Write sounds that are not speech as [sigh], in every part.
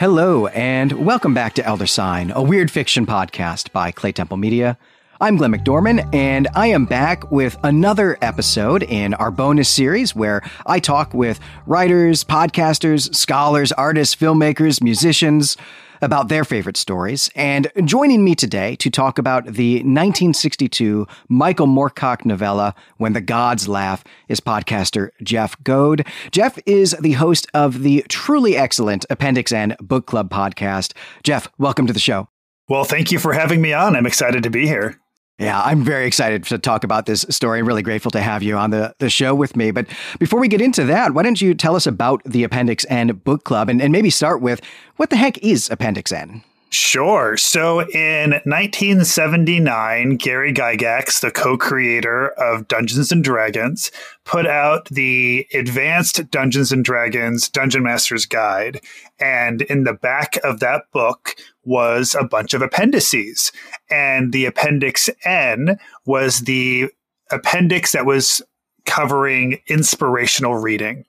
Hello, and welcome back to Elder Sign, a weird fiction podcast by Claytemple Media. I'm Glenn McDorman, and I am back with another episode in our bonus series where I talk with writers, podcasters, scholars, artists, filmmakers, musicians about their favorite stories. And joining me today to talk about the 1962 Michael Moorcock novella, When the Gods Laugh, is podcaster Jeff Goad. Jeff is the host of the truly excellent Appendix N Book Club podcast. Jeff, welcome to the show. Well, thank you for having me on. I'm excited to be here. Yeah, I'm very excited to talk about this story. Really grateful to have you on the, the show with me. But before we get into that, why don't you tell us about the Appendix N Book Club and, and maybe start with what the heck is Appendix N? Sure. So in 1979, Gary Gygax, the co creator of Dungeons and Dragons, put out the Advanced Dungeons and Dragons Dungeon Master's Guide. And in the back of that book was a bunch of appendices. And the Appendix N was the appendix that was covering inspirational reading.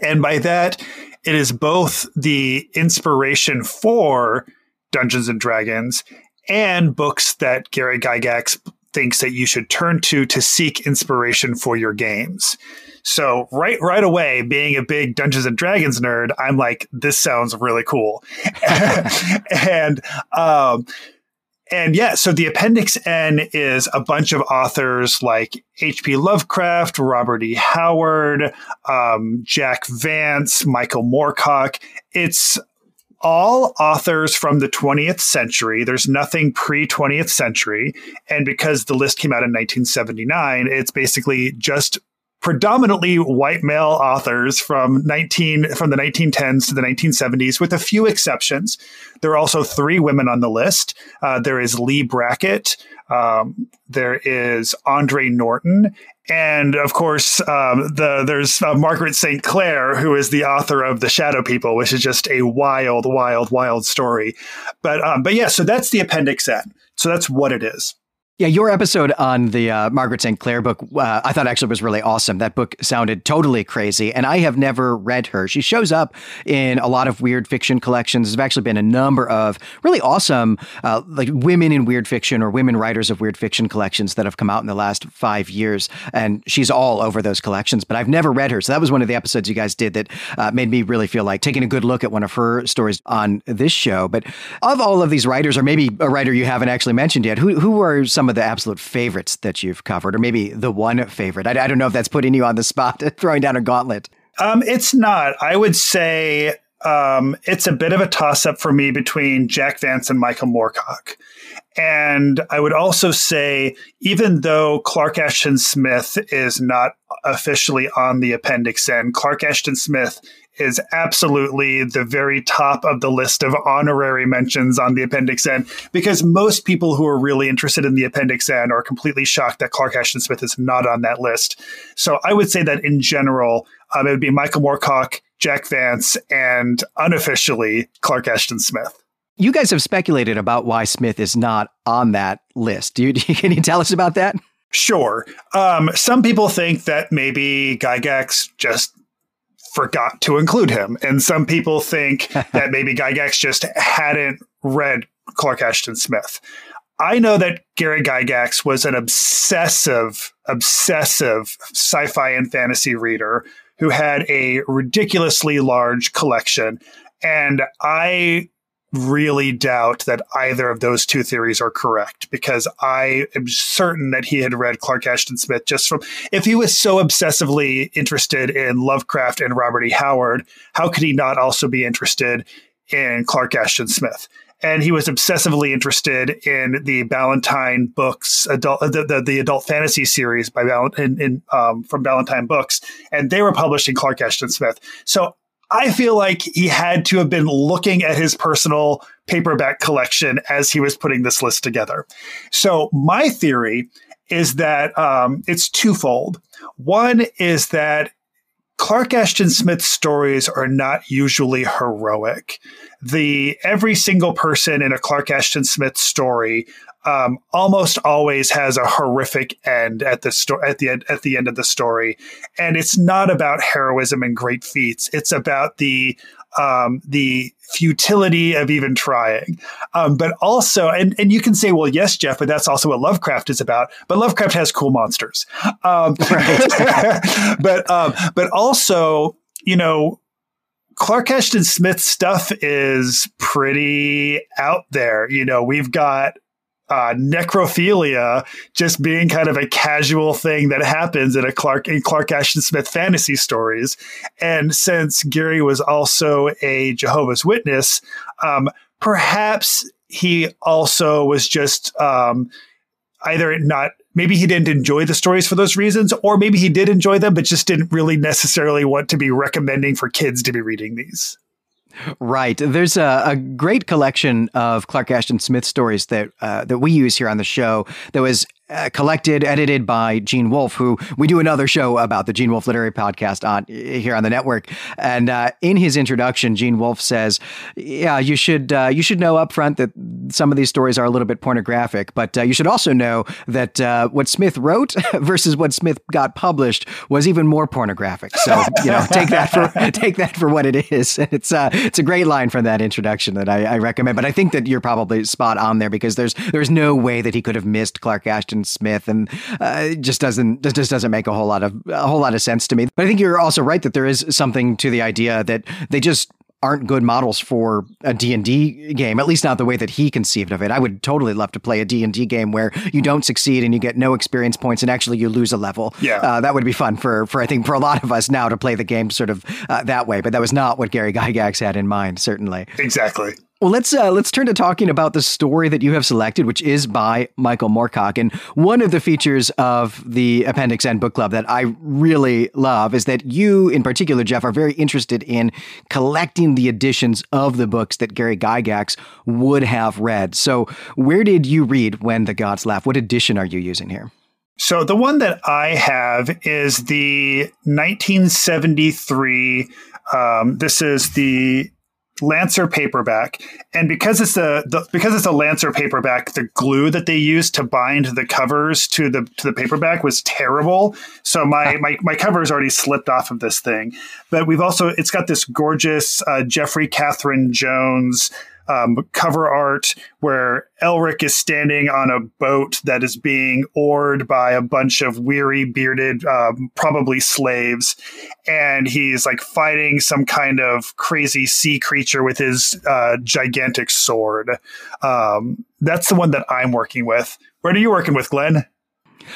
And by that, it is both the inspiration for Dungeons and Dragons and books that Gary Gygax thinks that you should turn to to seek inspiration for your games. So right right away, being a big Dungeons and Dragons nerd, I'm like, this sounds really cool. [laughs] and um and yeah, so the Appendix N is a bunch of authors like H.P. Lovecraft, Robert E. Howard, um, Jack Vance, Michael Moorcock. It's all authors from the 20th century. There's nothing pre 20th century. And because the list came out in 1979, it's basically just predominantly white male authors from 19 from the 1910s to the 1970s with a few exceptions there are also three women on the list uh, there is Leigh Brackett um, there is andre norton and of course, um, the there's uh, Margaret St. Clair, who is the author of The Shadow People, which is just a wild, wild, wild story. But um, but yeah, so that's the Appendix N. So that's what it is. Yeah, your episode on the uh, Margaret St. Clair book, uh, I thought actually was really awesome. That book sounded totally crazy, and I have never read her. She shows up in a lot of weird fiction collections. There's actually been a number of really awesome, uh, like women in weird fiction or women writers of weird fiction collections that have come out in the last five years, and she's all over those collections. But I've never read her, so that was one of the episodes you guys did that uh, made me really feel like taking a good look at one of her stories on this show. But of all of these writers, or maybe a writer you haven't actually mentioned yet, who who are some of the absolute favorites that you've covered, or maybe the one favorite? I, I don't know if that's putting you on the spot, [laughs] throwing down a gauntlet. Um, it's not. I would say um, it's a bit of a toss up for me between Jack Vance and Michael Moorcock. And I would also say, even though Clark Ashton Smith is not officially on the Appendix N, Clark Ashton Smith is absolutely the very top of the list of honorary mentions on the Appendix N because most people who are really interested in the Appendix N are completely shocked that Clark Ashton Smith is not on that list. So I would say that in general, um, it would be Michael Moorcock, Jack Vance, and unofficially Clark Ashton Smith. You guys have speculated about why Smith is not on that list. Do you, [laughs] can you tell us about that? Sure. Um, some people think that maybe Gygax just forgot to include him. And some people think [laughs] that maybe Gygax just hadn't read Clark Ashton Smith. I know that Gary Gygax was an obsessive, obsessive sci fi and fantasy reader who had a ridiculously large collection. And I really doubt that either of those two theories are correct because I am certain that he had read Clark Ashton Smith just from if he was so obsessively interested in Lovecraft and Robert E. Howard, how could he not also be interested in Clark Ashton Smith? And he was obsessively interested in the Ballantine books, adult, the, the, the adult fantasy series by Ballantine, in, in um, from Ballantine Books, and they were published in Clark Ashton Smith. So I feel like he had to have been looking at his personal paperback collection as he was putting this list together. So my theory is that um, it's twofold. One is that Clark Ashton Smith's stories are not usually heroic. the every single person in a Clark Ashton Smith story um, almost always has a horrific end at the sto- at the end at the end of the story, and it's not about heroism and great feats. It's about the um, the futility of even trying. Um, but also, and, and you can say, well, yes, Jeff, but that's also what Lovecraft is about. But Lovecraft has cool monsters. Um, [laughs] [laughs] but, um, but also, you know, Clark Ashton Smith stuff is pretty out there. You know, we've got uh, necrophilia just being kind of a casual thing that happens in a Clark in Clark Ashton Smith fantasy stories. And since Gary was also a Jehovah's Witness, um, perhaps he also was just um, either not maybe he didn't enjoy the stories for those reasons, or maybe he did enjoy them, but just didn't really necessarily want to be recommending for kids to be reading these. Right. There's a, a, great collection of Clark Ashton Smith stories that uh, that we use here on the show that was uh, collected, edited by Gene Wolfe, who we do another show about the Gene Wolfe Literary Podcast on here on the network. And uh, in his introduction, Gene Wolfe says, "Yeah, you should uh, you should know up front that some of these stories are a little bit pornographic, but uh, you should also know that uh, what Smith wrote [laughs] versus what Smith got published was even more pornographic. So you know, take that for [laughs] take that for what it is. It's uh, it's a great line from that introduction that I, I recommend. But I think that you're probably spot on there because there's there's no way that he could have missed Clark Ashton." Smith, and uh, it just doesn't just doesn't make a whole lot of a whole lot of sense to me. But I think you're also right that there is something to the idea that they just aren't good models for a D&D game, at least not the way that he conceived of it. I would totally love to play a D&D game where you don't succeed and you get no experience points and actually you lose a level. Yeah. Uh, that would be fun for, for, I think, for a lot of us now to play the game sort of uh, that way. But that was not what Gary Gygax had in mind, certainly. Exactly. Well, let's uh, let's turn to talking about the story that you have selected, which is by Michael Moorcock. And one of the features of the Appendix N book club that I really love is that you, in particular, Jeff, are very interested in collecting the editions of the books that Gary Gygax would have read. So, where did you read When the Gods Laugh? What edition are you using here? So the one that I have is the 1973. Um, this is the Lancer paperback, and because it's a the, because it's a Lancer paperback, the glue that they used to bind the covers to the to the paperback was terrible. So my my my cover is already slipped off of this thing. But we've also it's got this gorgeous uh, Jeffrey Catherine Jones um, cover art where Elric is standing on a boat that is being oared by a bunch of weary, bearded, um, probably slaves. And he's like fighting some kind of crazy sea creature with his uh, gigantic sword. Um, that's the one that I'm working with. What are you working with, Glenn?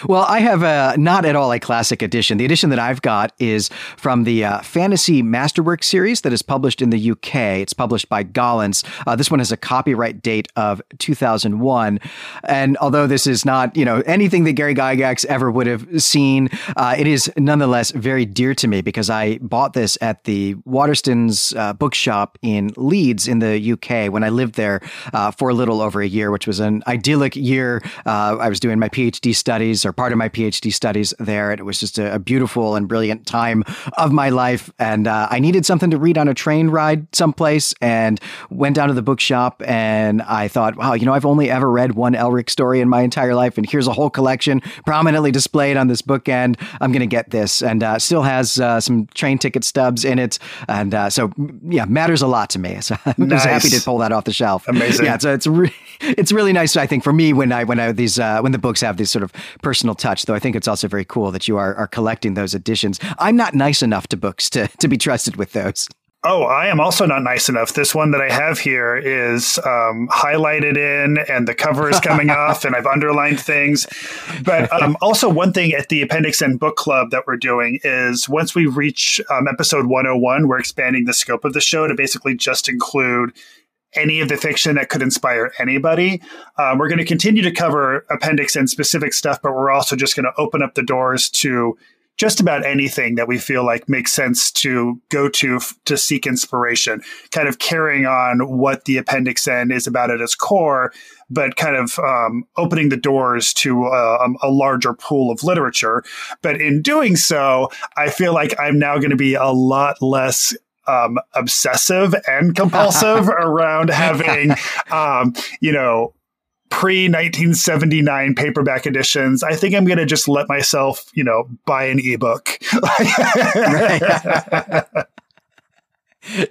Well, I have a not at all a classic edition. The edition that I've got is from the uh, Fantasy Masterwork series that is published in the UK. It's published by Gollancz. Uh, this one has a copyright date of 2001. And although this is not, you know, anything that Gary Gygax ever would have seen, uh, it is nonetheless very dear to me because I bought this at the Waterstones uh, bookshop in Leeds in the UK when I lived there uh, for a little over a year, which was an idyllic year. Uh, I was doing my PhD studies studies or part of my PhD studies there. And it was just a, a beautiful and brilliant time of my life. And uh, I needed something to read on a train ride someplace and went down to the bookshop and I thought, wow, you know, I've only ever read one Elric story in my entire life. And here's a whole collection prominently displayed on this bookend. I'm going to get this. And uh, still has uh, some train ticket stubs in it. And uh, so, yeah, matters a lot to me. [laughs] So I'm nice. happy to pull that off the shelf. Amazing. Yeah, so it's, re- it's really nice, I think, for me when I, when I, these, uh, when the books have these sort of personal touch, though I think it's also very cool that you are, are collecting those editions. I'm not nice enough to books to, to be trusted with those. Oh, I am also not nice enough. This one that I have here is um, highlighted in, and the cover is coming [laughs] off, and I've underlined things. But um, also, one thing at the Appendix N book club that we're doing is once we reach um, episode 101, we're expanding the scope of the show to basically just include any of the fiction that could inspire anybody. Um, we're going to continue to cover appendix N specific stuff, but we're also just going to open up the doors to just about anything that we feel like makes sense to go to f- to seek inspiration, kind of carrying on what the appendix N is about at its core, but kind of um, opening the doors to uh, a larger pool of literature. But in doing so, I feel like I'm now going to be a lot less um, obsessive and compulsive [laughs] around having, um, you know, pre 1979 paperback editions. I think I'm going to just let myself, you know, buy an ebook. [laughs] [laughs]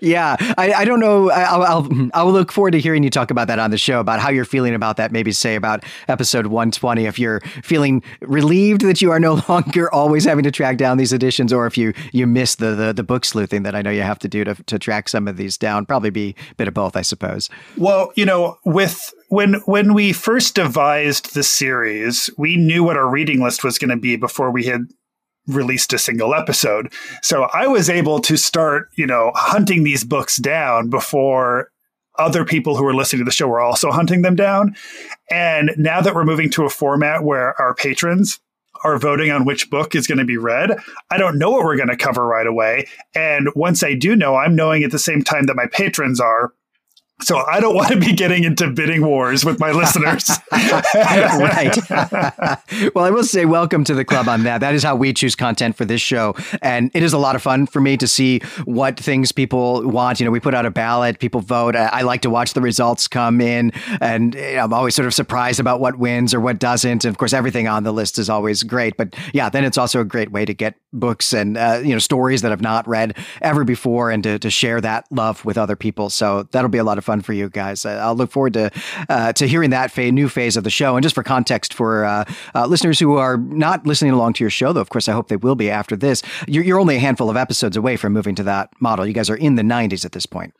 yeah, I, I, don't know. I'll, I'll, I'll look forward to hearing you talk about that on the show about how you're feeling about that. Maybe say about episode 120 if you're feeling relieved that you are no [laughs] longer always having to track down these editions, or if you you miss the the, the book sleuthing that I know you have to do to to track some of these down. Probably be a bit of both, I suppose. Well, you know, with when when we first devised the series, we knew what our reading list was going to be before we had released a single episode. So I was able to start, you know, hunting these books down before other people who were listening to the show were also hunting them down. And now that we're moving to a format where our patrons are voting on which book is going to be read, I don't know what we're going to cover right away. And once I do know, I'm knowing at the same time that my patrons are so I don't want to be getting into bidding wars with my listeners. [laughs] right. well, I will say welcome to the club on that. That is how we choose content for this show. And it is a lot of fun for me to see what things people want. You know, we put out a ballot, people vote. I like to watch the results come in. And I'm always sort of surprised about what wins or what doesn't. And of course, everything on the list is always great. But yeah, then it's also a great way to get books and, uh, you know, stories that I've not read ever before and to, to share that love with other people. So that'll be a lot of fun for you guys. I'll look forward to uh, to hearing that fa- new phase of the show. And just for context, for uh, uh, listeners who are not listening along to your show, though, of course, I hope they will be after this. You're, you're only a handful of episodes away from moving to that model. You guys are in the 90s at this point.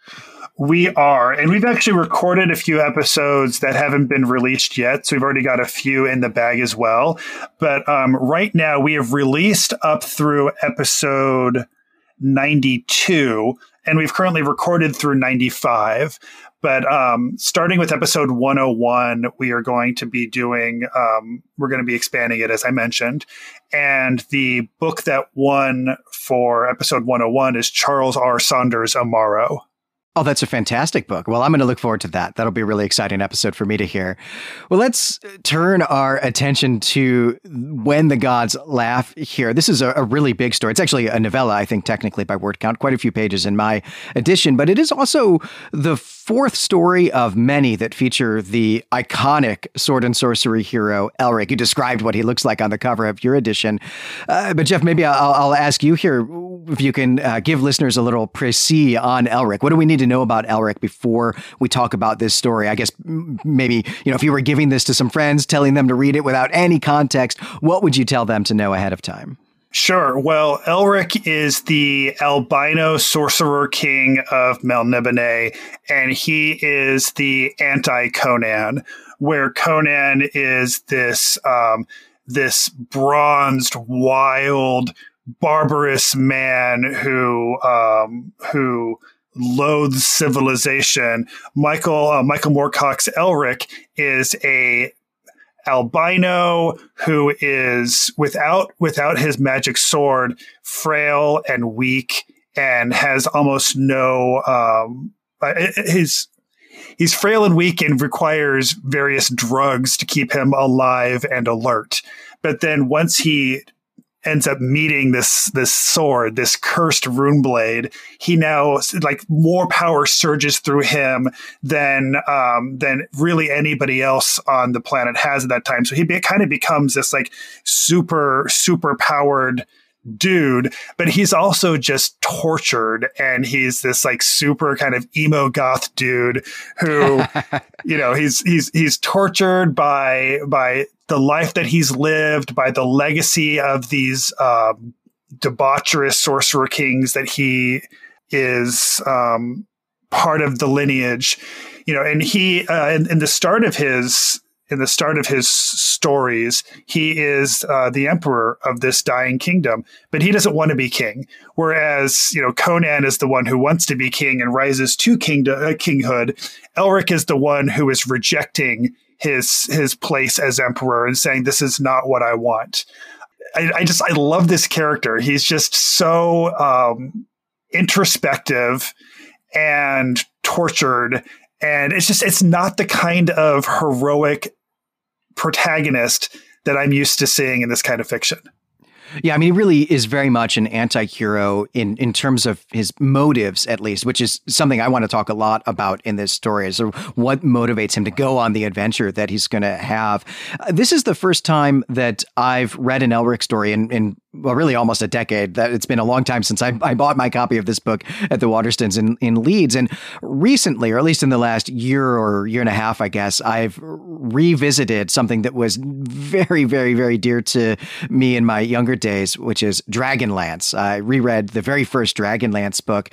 We are, and we've actually recorded a few episodes that haven't been released yet. So we've already got a few in the bag as well. But um, right now, we have released up through episode 92 and we've currently recorded through 95. But um, starting with episode 101, we are going to be doing, um, we're going to be expanding it, as I mentioned. And the book that won for episode 101 is Charles R. Saunders Imaro. Oh, that's a fantastic book. Well, I'm going to look forward to that. That'll be a really exciting episode for me to hear. Well, let's uh, turn our attention to When the Gods Laugh here. This is a, a, really big story. It's actually a novella, I think, technically by word count, quite a few pages in my edition, but it is also the fourth story of many that feature the iconic sword and sorcery hero Elric. You described what he looks like on the cover of your edition. Uh, but, Jeff, maybe I'll, I'll, ask you here if you can uh, give listeners a little précis on Elric. What do we need to know about Elric before we talk about this story? I guess maybe, you know, if you were giving this to some friends, telling them to read it without any context, what would you tell them to know ahead of time? Sure. Well, Elric is the albino sorcerer king of Melniboné, and he is the anti Conan, where Conan is this um, this bronzed, wild, barbarous man who um, who loathes civilization. Michael uh, Michael Moorcock's Elric is a albino who is without without his magic sword, frail and weak, and has almost no um, uh, his he's frail and weak and requires various drugs to keep him alive and alert. But then once he ends up meeting this this sword, this cursed rune blade, he now like more power surges through him than um, than really anybody else on the planet has at that time. So he be, kind of becomes this like super super powered dude, but he's also just tortured and he's this like super kind of emo goth dude who, [laughs] you know, he's, he's, he's tortured by, by the life that he's lived, by the legacy of these, um, debaucherous sorcerer kings that he is, um, part of the lineage, you know, and he, uh, in, in the start of his, in the start of his stories, he is uh, the emperor of this dying kingdom, but he doesn't want to be king. Whereas, you know, Conan is the one who wants to be king and rises to kingdom, uh, kinghood. Elric is the one who is rejecting his his place as emperor and saying, "This is not what I want." I, I just I love this character. He's just so um, introspective and tortured and it's just it's not the kind of heroic protagonist that I'm used to seeing in this kind of fiction. Yeah, I mean, he really is very much an anti-hero in in terms of his motives, at least, which is something I want to talk a lot about in this story. So, what motivates him to go on the adventure that he's going to have? Uh, this is the first time that I've read an Elric story in well, really almost a decade. That it's been a long time since I, I bought my copy of this book at the Waterstones in, in Leeds. And recently, or at least in the last year or year and a half, I guess, I've revisited something that was very, very, very dear to me in my younger days, which is Dragonlance. I reread the very first Dragonlance book,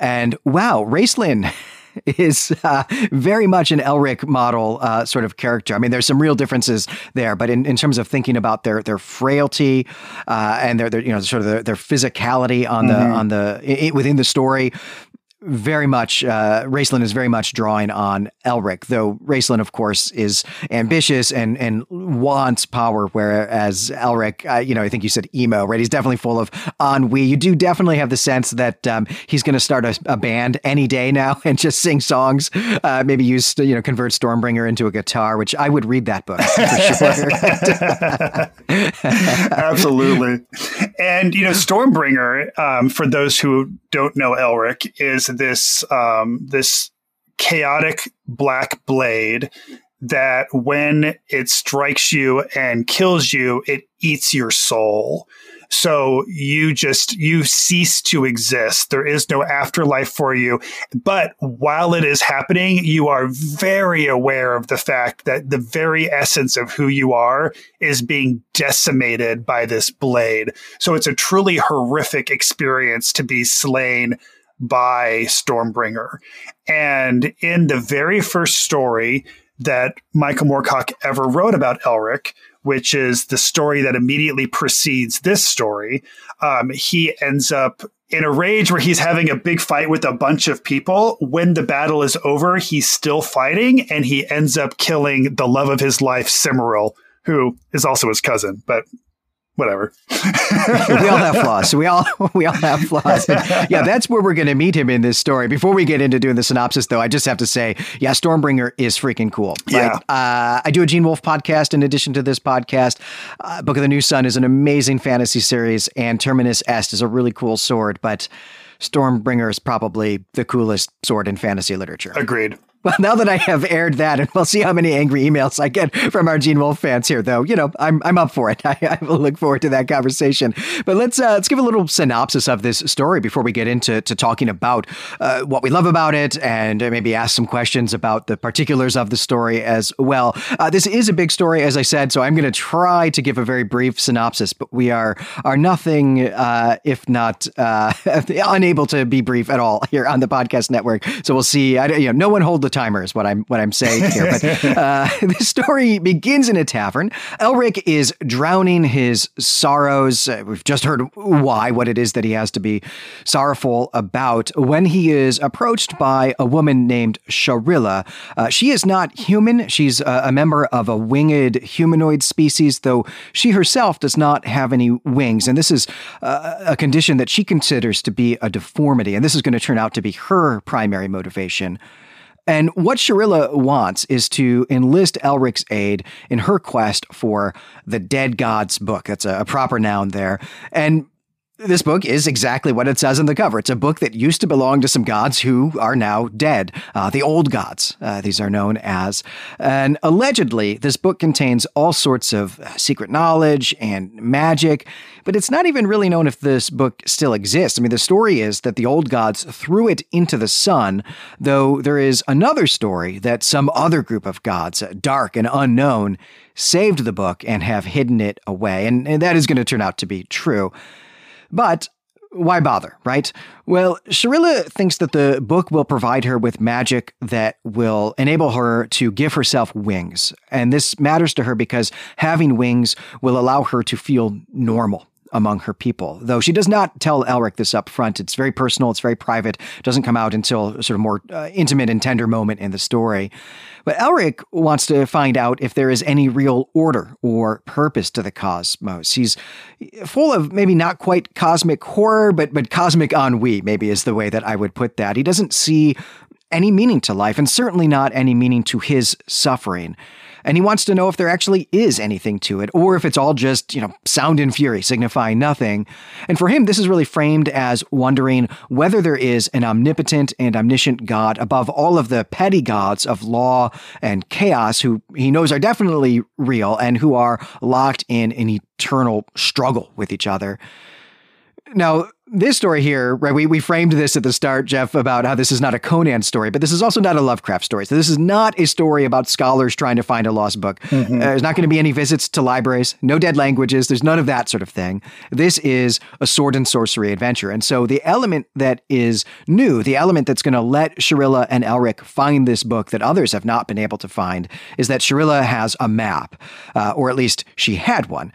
and wow, Raistlin [laughs] is uh, very much an Elric model uh, sort of character. I mean, there's some real differences there, but in, in terms of thinking about their their frailty uh, and their, their you know sort of their, their physicality on mm-hmm. the on the within the story, very much, uh, Raistlin is very much drawing on Elric, though Raistlin, of course, is ambitious and and wants power, whereas Elric, uh, you know, I think you said emo, right? He's definitely full of ennui. You do definitely have the sense that um, he's going to start a, a, band any day now [laughs] and just sing songs, uh, maybe use, you know, convert Stormbringer into a guitar, which I would read that book for [laughs] sure. Absolutely. And, you know, Stormbringer, um, for those who don't know Elric, is this um, this chaotic black blade that when it strikes you and kills you, it eats your soul. So you just, you cease to exist. There is no afterlife for you. But while it is happening, you are very aware of the fact that the very essence of who you are is being decimated by this blade. So it's a truly horrific experience to be slain by Stormbringer. And in the very first story that Michael Moorcock ever wrote about Elric, which is the story that immediately precedes this story, um, he ends up in a rage where he's having a big fight with a bunch of people. When the battle is over, he's still fighting and he ends up killing the love of his life, Cymoril, who is also his cousin, but whatever. we all have flaws. We all [laughs] we all have flaws. And yeah, that's where we're going to meet him in this story. Before we get into doing the synopsis, though, I just have to say, yeah, Stormbringer is freaking cool. Yeah, uh, I do a Gene Wolfe podcast in addition to this podcast. Uh, Book of the New Sun is an amazing fantasy series, and Terminus Est is a really cool sword, but. Stormbringer is probably the coolest sword in fantasy literature. Agreed. Well, now that I have aired that, and we'll see how many angry emails I get from our Gene Wolfe fans here, though. You know, I'm I'm up for it. [laughs] I, I will look forward to that conversation. But let's uh, let's give a little synopsis of this story before we get into to talking about uh, what we love about it, and maybe ask some questions about the particulars of the story as well. Uh, this is a big story, as I said, so I'm going to try to give a very brief synopsis. But we are are nothing uh, if not uh, [laughs] unable to be brief at all here on the podcast network. So we'll see. I, you know, no one hold the timer is what I'm what I'm saying here. But uh, [laughs] the story begins in a tavern. Elric is drowning his sorrows. Uh, we've just heard why, what it is that he has to be sorrowful about. When he is approached by a woman named Shaarilla, uh, she is not human. She's a, a member of a winged humanoid species, though she herself does not have any wings. And this is uh, a condition that she considers to be a deformity. And this is going to turn out to be her primary motivation. And what Shaarilla wants is to enlist Elric's aid in her quest for the Dead Gods book. That's a, a proper noun there. And this book is exactly what it says on the cover. It's a book that used to belong to some gods who are now dead, uh, the old gods, uh, these are known as. And allegedly, this book contains all sorts of uh, secret knowledge and magic, but it's not even really known if this book still exists. I mean, the story is that the old gods threw it into the sun, though there is another story that some other group of gods, uh, dark and unknown, saved the book and have hidden it away. And, and that is going to turn out to be true. But why bother, right? Well, Shaarilla thinks that the book will provide her with magic that will enable her to give herself wings. And this matters to her because having wings will allow her to feel normal among her people. Though she does not tell Elric this up front. It's very personal, it's very private, doesn't come out until a sort of more uh, intimate and tender moment in the story. But Elric wants to find out if there is any real order or purpose to the cosmos. He's full of maybe not quite cosmic horror, but but cosmic ennui, maybe is the way that I would put that. He doesn't see any meaning to life, and certainly not any meaning to his suffering. And he wants to know if there actually is anything to it, or if it's all just, you know, sound and fury signifying nothing. And for him, this is really framed as wondering whether there is an omnipotent and omniscient God above all of the petty gods of law and chaos who he knows are definitely real and who are locked in an eternal struggle with each other. Now, this story here, right? We, we framed this at the start, Jeff, about how this is not a Conan story, but this is also not a Lovecraft story. So this is not a story about scholars trying to find a lost book. Mm-hmm. Uh, there's not going to be any visits to libraries, no dead languages. There's none of that sort of thing. This is a sword and sorcery adventure. And so the element that is new, the element that's going to let Shaarilla and Elric find this book that others have not been able to find, is that Shaarilla has a map, uh, or at least she had one.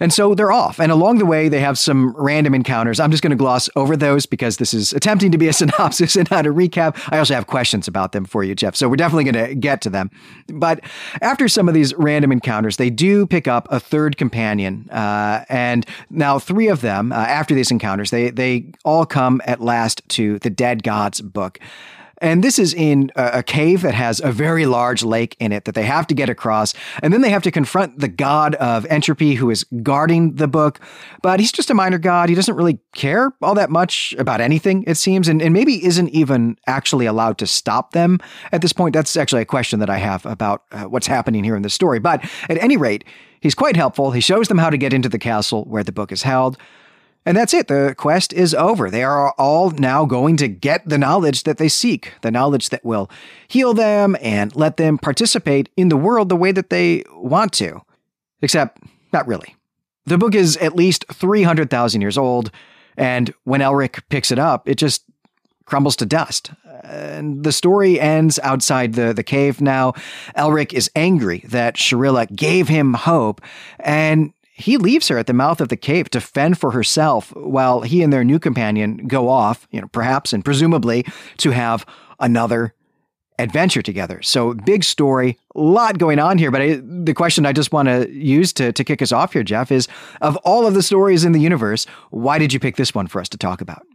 And so they're off. And along the way, they have some random encounters. I'm just going to gloss over those because this is attempting to be a [laughs] synopsis and not a recap. I also have questions about them for you, Jeff. So we're definitely going to get to them. But after some of these random encounters, they do pick up a third companion. Uh, and now three of them, uh, after these encounters, they, they all come at last to the Dead Gods book. And this is in a, cave that has a very large lake in it that they have to get across. And then they have to confront the god of entropy who is guarding the book. But he's just a minor god. He doesn't really care all that much about anything, it seems, and, and maybe isn't even actually allowed to stop them at this point. That's actually a question that I have about uh, what's happening here in the story. But at any rate, he's quite helpful. He shows them how to get into the castle where the book is held. And that's it. The quest is over. They are all now going to get the knowledge that they seek, the knowledge that will heal them and let them participate in the world the way that they want to. Except, not really. The book is at least 300,000 years old, and when Elric picks it up, it just crumbles to dust. And the story ends outside the, the cave now. Elric is angry that Shaarilla gave him hope, and he leaves her at the mouth of the cave to fend for herself while he and their new companion go off, you know, perhaps and presumably to have another adventure together. So big story, a lot going on here. But I, the question I just want to use to, to kick us off here, Jeff, is of all of the stories in the universe, why did you pick this one for us to talk about?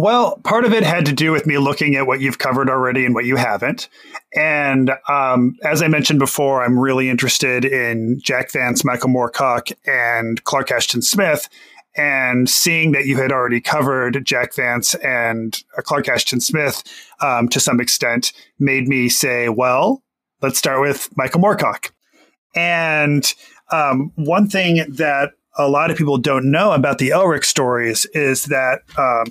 Well, part of it had to do with me looking at what you've covered already and what you haven't. And um, as I mentioned before, I'm really interested in Jack Vance, Michael Moorcock, and Clark Ashton Smith. And seeing that you had already covered Jack Vance and uh, Clark Ashton Smith um, to some extent made me say, well, let's start with Michael Moorcock. And um, one thing that a lot of people don't know about the Elric stories is that um,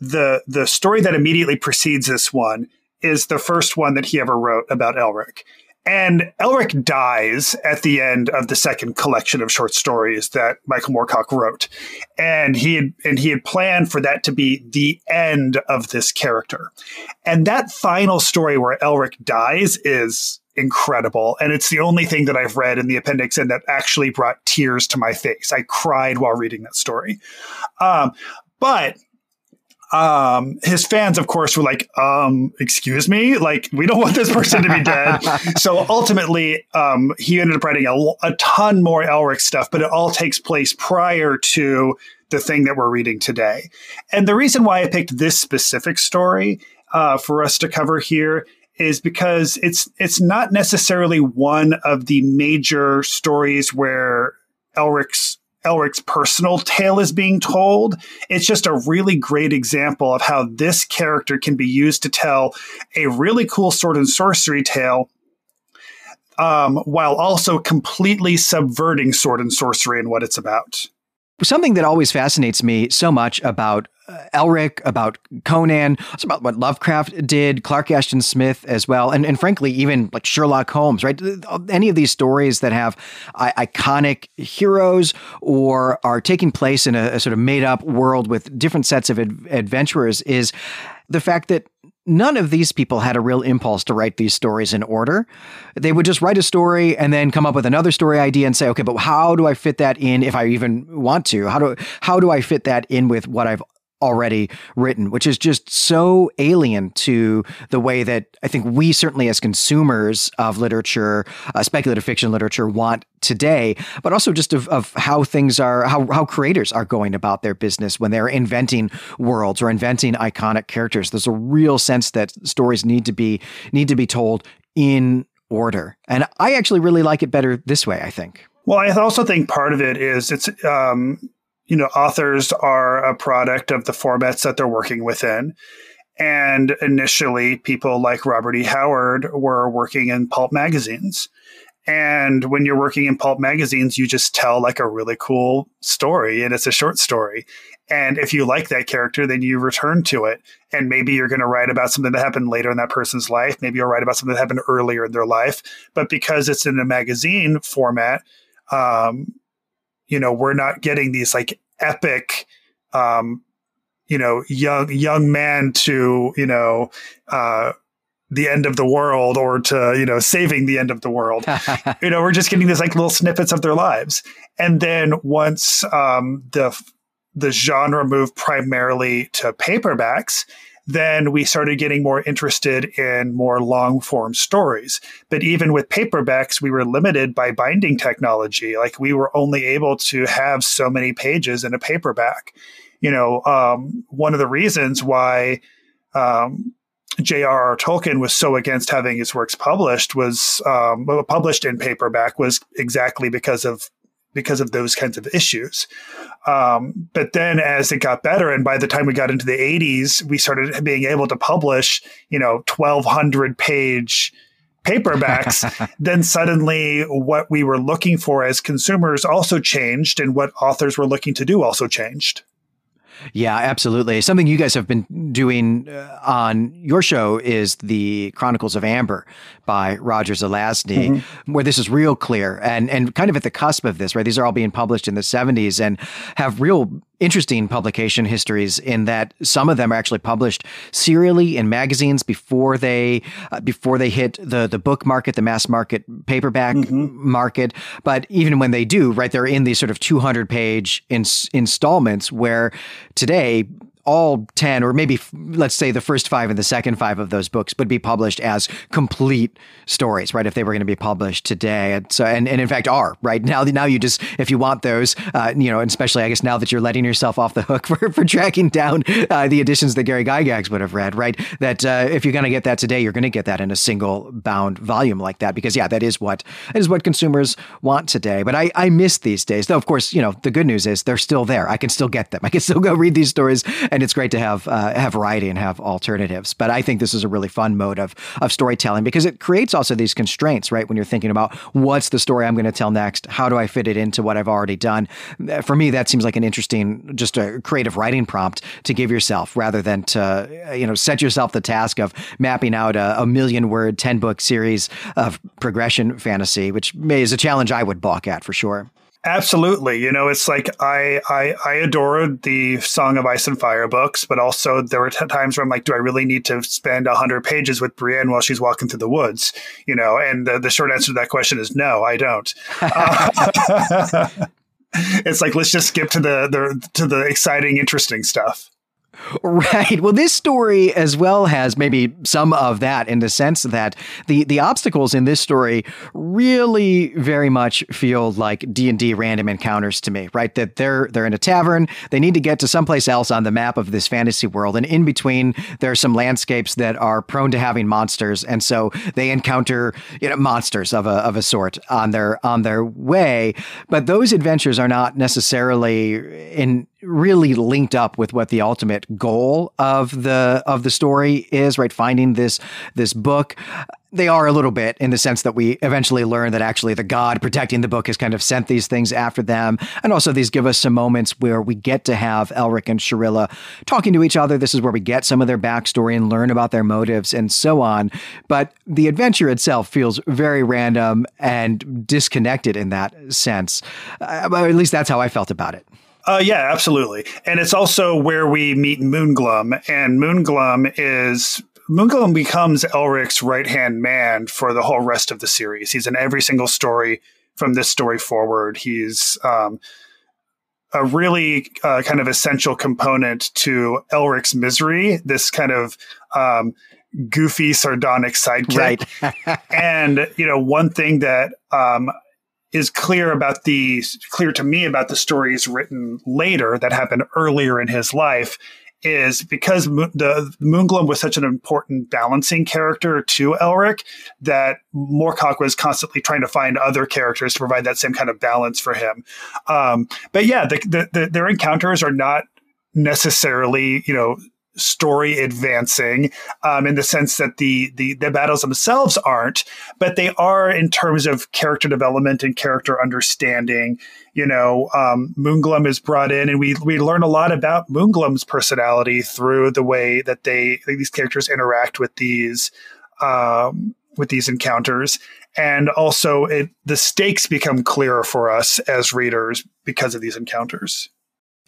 the the story that immediately precedes this one is the first one that he ever wrote about Elric. And Elric dies at the end of the second collection of short stories that Michael Moorcock wrote. And he had and he had planned for that to be the end of this character. And that final story where Elric dies is incredible. And it's the only thing that I've read in the appendix N that actually brought tears to my face. I cried while reading that story. Um, but um, his fans, of course, were like, um, excuse me, like, we don't want this person to be dead. [laughs] so ultimately, um, he ended up writing a, a ton more Elric stuff, but it all takes place prior to the thing that we're reading today. And the reason why I picked this specific story uh, for us to cover here is because it's it's not necessarily one of the major stories where Elric's Elric's personal tale is being told. It's just a really great example of how this character can be used to tell a really cool sword and sorcery tale um, while also completely subverting sword and sorcery and what it's about. Something that always fascinates me so much about Uh, Elric, about Conan, it's about what Lovecraft did, Clark Ashton Smith as well, and, and frankly, even like Sherlock Holmes, right? Any of these stories that have iconic heroes or are taking place in a, a sort of made up world with different sets of ad- adventurers is the fact that none of these people had a real impulse to write these stories in order. They would just write a story and then come up with another story idea and say, okay, but how do I fit that in if I even want to? How do how do I fit that in with what I've already written, which is just so alien to the way that I think we certainly as consumers of literature, uh, speculative fiction literature want today, but also just of, of how things are, how, how creators are going about their business when they're inventing worlds or inventing iconic characters. There's a real sense that stories need to be, need to be told in order. And I actually really like it better this way, I think. Well, I also think part of it is it's, um, you know, authors are a product of the formats that they're working within. And initially, people like Robert E. Howard were working in pulp magazines. And when you're working in pulp magazines, you just tell like a really cool story and it's a short story. And if you like that character, then you return to it. And maybe you're going to write about something that happened later in that person's life. Maybe you'll write about something that happened earlier in their life. But because it's in a magazine format, um, you know, we're not getting these like epic, um, you know, young, young man to, you know, uh, the end of the world or to you know saving the end of the world. [laughs] You know we're just getting these like little snippets of their lives. And then once um, the the genre moved primarily to paperbacks then we started getting more interested in more long form stories. But even with paperbacks, we were limited by binding technology. Like we were only able to have so many pages in a paperback. You know, um, one of the reasons why um, J.R.R. Tolkien was so against having his works published was um, published in paperback was exactly because of because of those kinds of issues. Um, but then as it got better, and by the time we got into the 80s, we started being able to publish, you know, 1200 page paperbacks, [laughs] then suddenly what we were looking for as consumers also changed, and what authors were looking to do also changed. Yeah, absolutely. Something you guys have been doing uh, on your show is the Chronicles of Amber by Roger Zelazny, mm-hmm. where this is real clear and and kind of at the cusp of this, right? These are all being published in the 70s and have real interesting publication histories in that some of them are actually published serially in magazines before they uh, before they hit the the book market, the mass market paperback mm-hmm. market. But even when they do, right, they're in these sort of 200 page ins- installments where today all 10 or maybe let's say the first five and the second five of those books would be published as complete stories right if they were going to be published today. And so and, and in fact are right? Now now you just if you want those uh, you know especially i guess now that you're letting yourself off the hook [laughs] for, for tracking down uh, the editions that gary gygax would have read right? That uh, if you're going to get that today you're going to get that in a single bound volume like that because yeah that is what that is what consumers want today. But i i miss these days though of course you know the good news is they're still there. I can still get them. I can still go read these stories and and it's great to have uh, have variety and have alternatives. But I think this is a really fun mode of of storytelling because it creates also these constraints, right? When you're thinking about what's the story I'm going to tell next, how do I fit it into what I've already done? For me, that seems like an interesting, just a creative writing prompt to give yourself, rather than to you know set yourself the task of mapping out a, a million word, ten book series of progression fantasy, which may, is a challenge I would balk at for sure. Absolutely. You know, it's like I, I I adored the Song of Ice and Fire books, but also there were t- times where I'm like, do I really need to spend hundred pages with Brienne while she's walking through the woods? You know, and the, the short answer to that question is no, I don't. [laughs] Uh, [laughs] it's like let's just skip to the, the to the exciting, interesting stuff. Right. Well, this story as well has maybe some of that in the sense that the the obstacles in this story really very much feel like D and D random encounters to me. Right. That they're they're in a tavern. They need to get to someplace else on the map of this fantasy world, and in between there are some landscapes that are prone to having monsters, and so they encounter you know monsters of a of a sort on their on their way. But those adventures are not necessarily in really linked up with what the ultimate goal of the of the story is right? Finding this this book. They are a little bit in the sense that we eventually learn that actually the god protecting the book has kind of sent these things after them. And also these give us some moments where we get to have elric and Shaarilla talking to each other. This is where we get some of their backstory and learn about their motives and so on. But the adventure itself feels very random and disconnected in that sense. Uh, at least that's how i felt about it uh, yeah, absolutely. And it's also where we meet Moonglum, and Moonglum is Moonglum becomes Elric's right hand man for the whole rest of the series. He's in every single story from this story forward. He's um, a really uh, kind of essential component to Elric's misery. This kind of um, goofy, sardonic sidekick. Right. [laughs] and you know, one thing that um, is clear about the clear to me about the stories written later that happened earlier in his life is because the Moonglum was such an important balancing character to Elric that Moorcock was constantly trying to find other characters to provide that same kind of balance for him. Um, but yeah, the, the, the, their encounters are not necessarily, you know, story advancing um, in the sense that the, the the battles themselves aren't, but they are in terms of character development and character understanding. You know, um, Moonglum is brought in, and we we learn a lot about Moonglum's personality through the way that they these characters interact with these um, with these encounters. And also, it, the stakes become clearer for us as readers because of these encounters.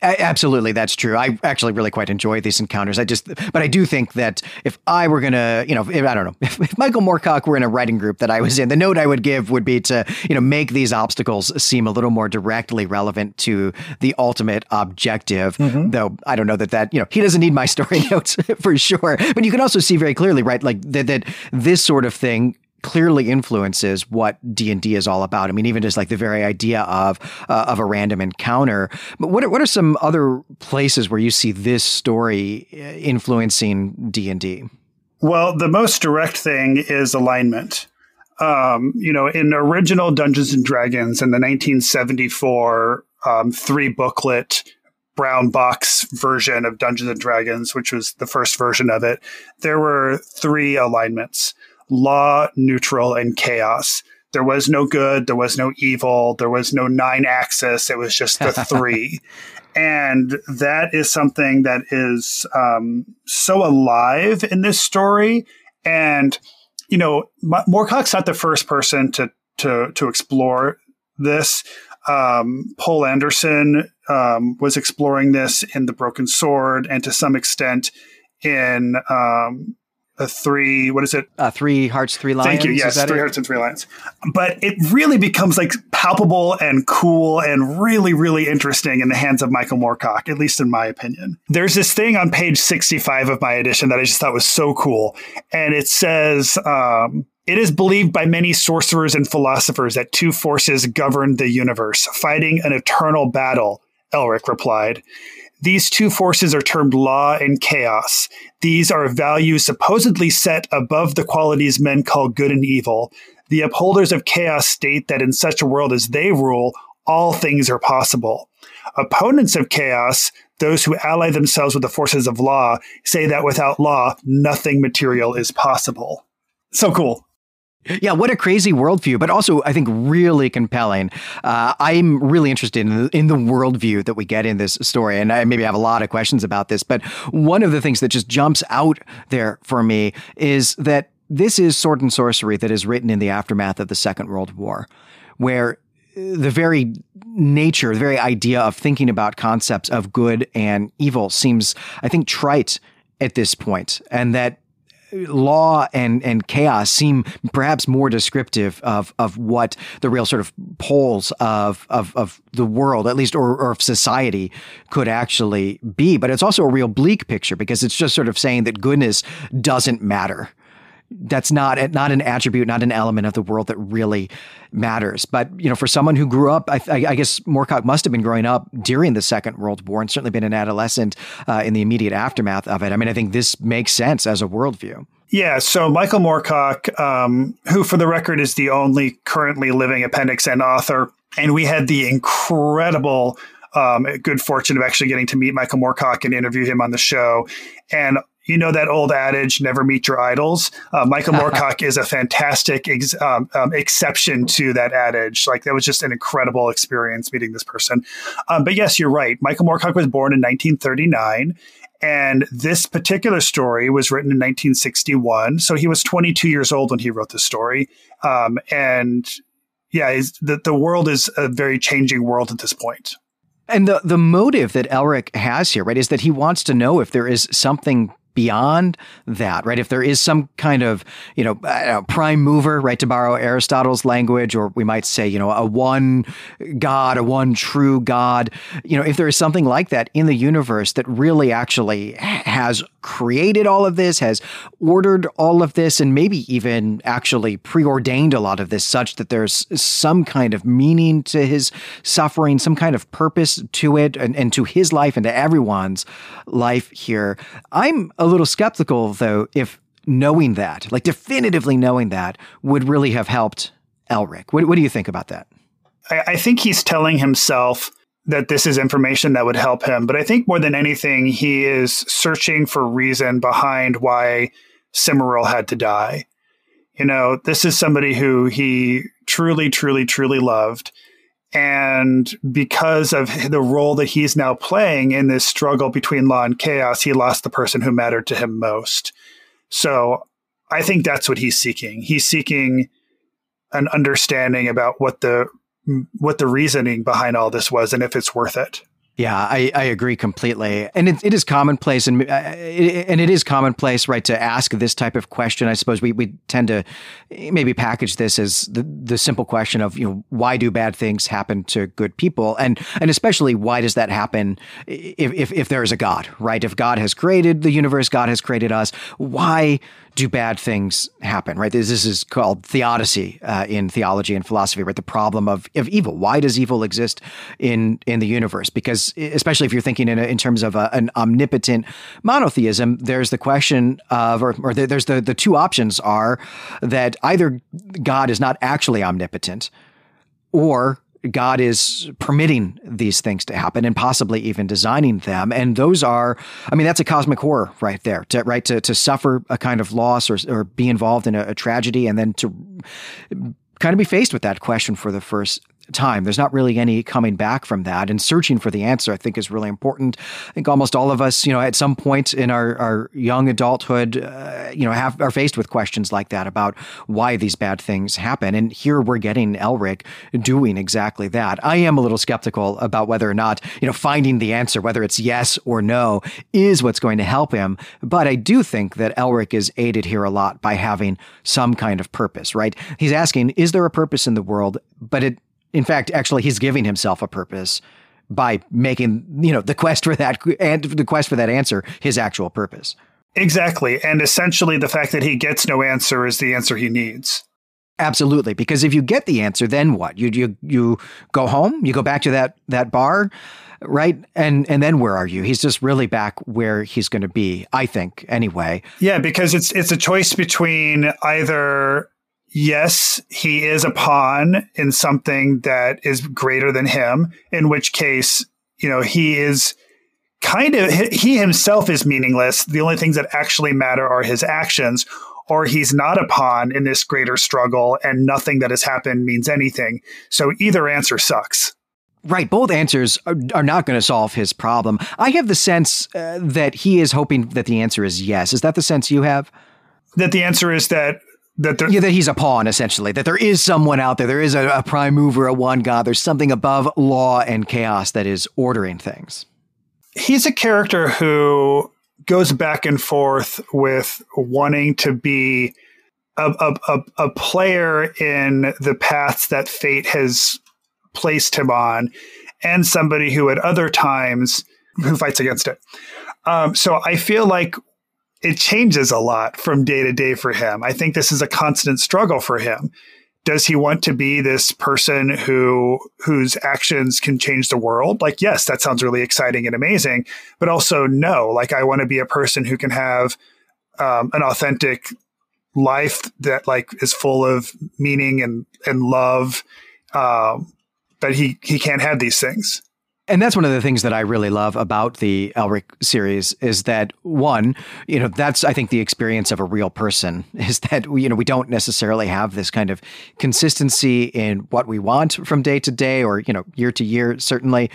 Absolutely, that's true. I actually really quite enjoy these encounters. I just, but I do think that if I were gonna, you know, if, I don't know, if, [laughs] if, Michael Moorcock were in a writing group that I was in, the note I would give would be to, you know, make these obstacles seem a little more directly relevant to the ultimate objective. Mm-hmm. Though I don't know that that, you know, he doesn't need my story [laughs] notes [laughs] for sure. But you can also see very clearly, right, like that, that this sort of thing clearly influences what D&D is all about. I mean, even just like the very idea of uh, of a random encounter. But what are, what are some other places where you see this story uh, influencing D&D? Well, the most direct thing is alignment. Um, you know, in original Dungeons and Dragons in the 1974 um, three booklet brown box version of Dungeons and Dragons, which was the first version of it, there were three alignments law, neutral, and chaos. There was no good, there was no evil, there was no nine axis. It was just the [laughs] three. and that is something that is um, so alive in this story. And, you know, Moorcock's not the first person to, to, to explore this. Um, Poul Anderson um, was exploring this in The Broken Sword and to some extent in um, a three what is it uh, three hearts three lions thank you yes three it? hearts and three lions but it really becomes like palpable and cool and really really interesting in the hands of michael moorcock at least in my opinion there's this thing on page 65 of my edition that i just thought was so cool and it says um, it is believed by many sorcerers and philosophers that two forces govern the universe, fighting an eternal battle, Elric replied. These two forces are termed law and chaos. These are values supposedly set above the qualities men call good and evil. The upholders of chaos state that in such a world as they rule, all things are possible. Opponents of chaos, those who ally themselves with the forces of law, say that without law, nothing material is possible. So cool. Yeah, what a crazy worldview, but also I think really compelling. Uh, I'm really interested in the, in the worldview that we get in this story, and I maybe have a lot of questions about this. But one of the things that just jumps out there for me is that this is sword and sorcery that is written in the aftermath of the Second World War, where the very nature, the very idea of thinking about concepts of good and evil seems, I think, trite at this point, and that law and and chaos seem perhaps more descriptive of of what the real sort of poles of of of the world, at least or, or of society, could actually be. But it's also a real bleak picture because it's just sort of saying that goodness doesn't matter that's not not an attribute, not an element of the world that really matters. But you know, for someone who grew up, I, I guess Moorcock must have been growing up during the Second World War and certainly been an adolescent uh, in the immediate aftermath of it. I mean, I think this makes sense as a worldview. Yeah, so Michael Moorcock, um, who for the record is the only currently living Appendix N author, and we had the incredible um, good fortune of actually getting to meet Michael Moorcock and interview him on the show. And you know that old adage, never meet your idols. Uh, Michael [laughs] Moorcock is a fantastic ex- um, um, exception to that adage. Like that was just an incredible experience meeting this person. Um, but yes, you're right. Michael Moorcock was born in 1939. And this particular story was written in 1961. So he was 22 years old when he wrote the story. Um, and yeah, the, the world is a very changing world at this point. And the the motive that Elric has here, right, is that he wants to know if there is something beyond that, right? If there is some kind of, you know, uh, prime mover, right, to borrow Aristotle's language, or we might say, you know, a one God, a one true God, you know, if there is something like that in the universe that really actually has created all of this, has ordered all of this, and maybe even actually preordained a lot of this such that there's some kind of meaning to his suffering, some kind of purpose to it and, and to his life and to everyone's life here. I'm a little skeptical, though, if knowing that, like definitively knowing that, would really have helped Elric. What, what do you think about that? I, I think he's telling himself that this is information that would help him. But I think more than anything, he is searching for reason behind why Cymoril had to die. You know, this is somebody who he truly, truly, truly loved. And because of the role that he's now playing in this struggle between law and chaos, he lost the person who mattered to him most. So I think that's what he's seeking. He's seeking an understanding about what the what the reasoning behind all this was and if it's worth it. Yeah, I, I agree completely, and it, it is commonplace, and uh, it, and it is commonplace, right, to ask this type of question. I suppose we, we tend to maybe package this as the, the simple question of you know why do bad things happen to good people, and and especially why does that happen if if, if there is a God, right? If God has created the universe, God has created us, why do bad things happen, right? This, this is called theodicy uh, in theology and philosophy, right? The problem of, of evil. Why does evil exist in in the universe? Because especially if you're thinking in, a, in terms of a, an omnipotent monotheism, there's the question of, or, or there's the the two options are that either God is not actually omnipotent, or God is permitting these things to happen and possibly even designing them. And those are, I mean, that's a cosmic horror right there, to, right? To, to suffer a kind of loss or, or be involved in a, a tragedy and then to kind of be faced with that question for the first time. There's not really any coming back from that. And searching for the answer, I think, is really important. I think almost all of us, you know, at some point in our, our young adulthood, uh, you know, have are faced with questions like that about why these bad things happen. And here we're getting Elric doing exactly that. I am a little skeptical about whether or not, you know, finding the answer, whether it's yes or no, is what's going to help him. But I do think that Elric is aided here a lot by having some kind of purpose, right? He's asking, is there a purpose in the world? But it in fact, actually, he's giving himself a purpose by making you know the quest for that and the quest for that answer his actual purpose. Exactly, and essentially, the fact that he gets no answer is the answer he needs. Absolutely, because if you get the answer, then what? You you you go home, you go back to that that bar, right? And and then where are you? He's just really back where he's going to be, I think, anyway. Yeah, because it's it's a choice between either yes, he is a pawn in something that is greater than him, in which case, you know, he is kind of, he himself is meaningless. The only things that actually matter are his actions, or he's not a pawn in this greater struggle and nothing that has happened means anything. So either answer sucks. Right. Both answers are, are not going to solve his problem. I have the sense uh, that he is hoping that the answer is yes. Is that the sense you have? That the answer is that that yeah, that he's a pawn essentially. That there is someone out there. There is a, a prime mover, a one god. There's something above law and chaos that is ordering things. He's a character who goes back and forth with wanting to be a, a, a, a player in the paths that fate has placed him on, and somebody who at other times who fights against it. Um, so I feel like it changes a lot from day to day for him. I think this is a constant struggle for him. Does he want to be this person who whose actions can change the world? Like, yes, that sounds really exciting and amazing, but also no. Like, I want to be a person who can have um, an authentic life that like is full of meaning and and love. Um, but he he can't have these things. And that's one of the things that I really love about the Elric series is that one, you know, that's I think the experience of a real person [laughs] is that you know we don't necessarily have this kind of consistency in what we want from day to day or you know year to year certainly,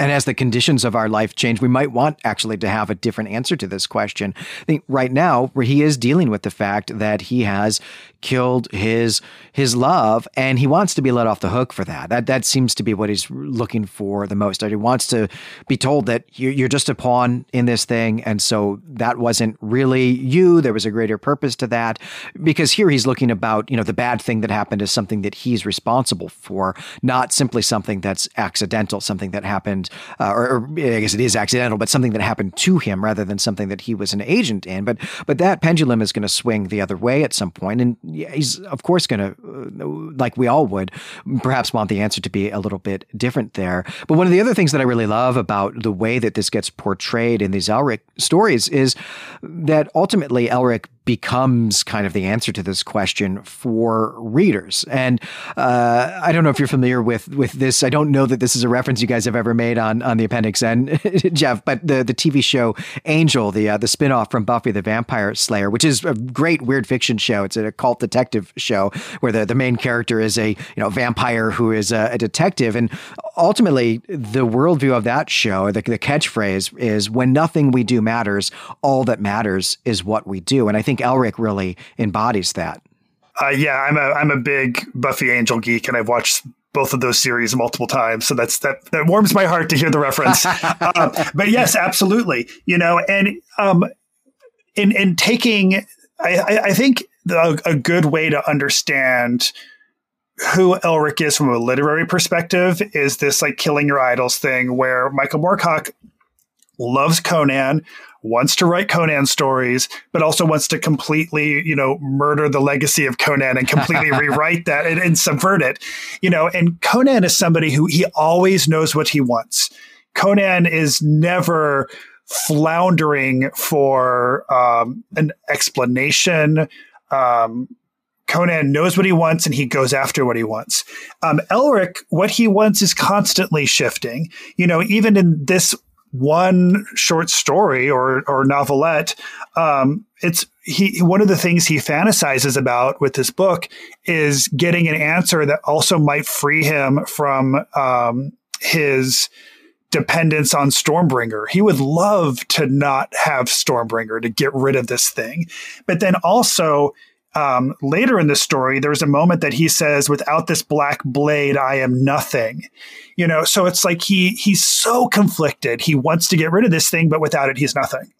And as the conditions of our life change, we might want actually to have a different answer to this question. I think right now, where he is dealing with the fact that he has killed his his love, and he wants to be let off the hook for that. That that seems to be what he's looking for the most. He wants to be told that you're just a pawn in this thing, and so that wasn't really you. There was a greater purpose to that, because here he's looking about you know the bad thing that happened is something that he's responsible for, not simply something that's accidental, something that happened, uh, or, or I guess it is accidental, but something that happened to him rather than something that he was an agent in. But but that pendulum is going to swing the other way at some point, and he's of course going to, uh, like we all would, perhaps want the answer to be a little bit different there. But one of the other things that I really love about the way that this gets portrayed in these Elric stories is that ultimately Elric becomes kind of the answer to this question for readers. And uh, I don't know if you're familiar with with this. I don't know that this is a reference you guys have ever made on on the Appendix N, [laughs] Jeff. But the the TV show Angel, the uh, the spinoff from Buffy the Vampire Slayer, which is a great weird fiction show. It's a cult detective show where the the main character is a you know vampire who is a, a detective, and ultimately the worldview of that show, the, the catchphrase is "When nothing we do matters, all that matters is what we do." And I think Elric really embodies that. Uh, yeah, I'm a I'm a big Buffy Angel geek, and I've watched both of those series multiple times. So that's that that warms my heart to hear the reference. [laughs] uh, but yes, absolutely. You know, and um, in in taking, I, I think the, a good way to understand who Elric is from a literary perspective is this like killing your idols thing, where Michael Moorcock loves Conan, wants to write Conan stories, but also wants to completely, you know, murder the legacy of Conan and completely [laughs] rewrite that and, and, subvert it. You know, and Conan is somebody who he always knows what he wants. Conan is never floundering for um, an explanation. Um, Conan knows what he wants and he goes after what he wants. Um, Elric, what he wants is constantly shifting. You know, even in this one short story or or novelette. Um, it's he one of the things he fantasizes about with this book is getting an answer that also might free him from um, his dependence on Stormbringer. He would love to not have Stormbringer to get rid of this thing, but then also um, later in the story, there's a moment that he says, "Without this black blade, I am nothing." You know, so it's like he he's so conflicted. He wants to get rid of this thing, but without it, he's nothing.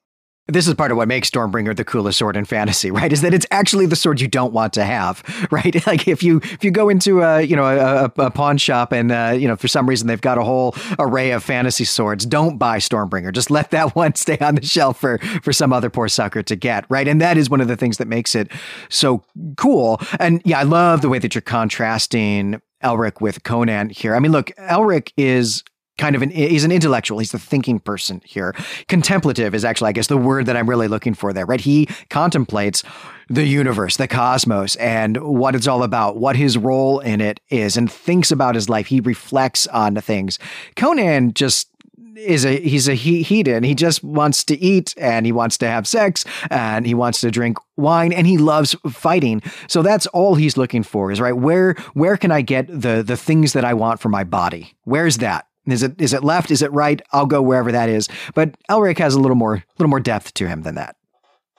This is part of what makes Stormbringer the coolest sword in fantasy, [laughs] right? Is that it's actually the sword you don't want to have, [laughs] right? [laughs] Like if you if you go into a you know a, a pawn shop and uh, you know for some reason they've got a whole array of fantasy swords, don't buy Stormbringer. Just let that one stay on the shelf for for some other poor sucker to get, right? And that is one of the things that makes it so cool. And yeah, I love the way that you're contrasting Elric with Conan here. I mean, look, Elric is kind of an he's an intellectual he's the thinking person here contemplative is actually i guess the word that i'm really looking for there right he contemplates the universe the cosmos and what it's all about what his role in it is and thinks about his life he reflects on things conan just is a he's a he hedon. He just wants to eat and he wants to have sex and he wants to drink wine and he loves fighting. So that's all he's looking for is right where where can I get the the things that I want for my body? Where's that? Is it is it left? Is it right? I'll go wherever that is. But Elric has a little more little more depth to him than that.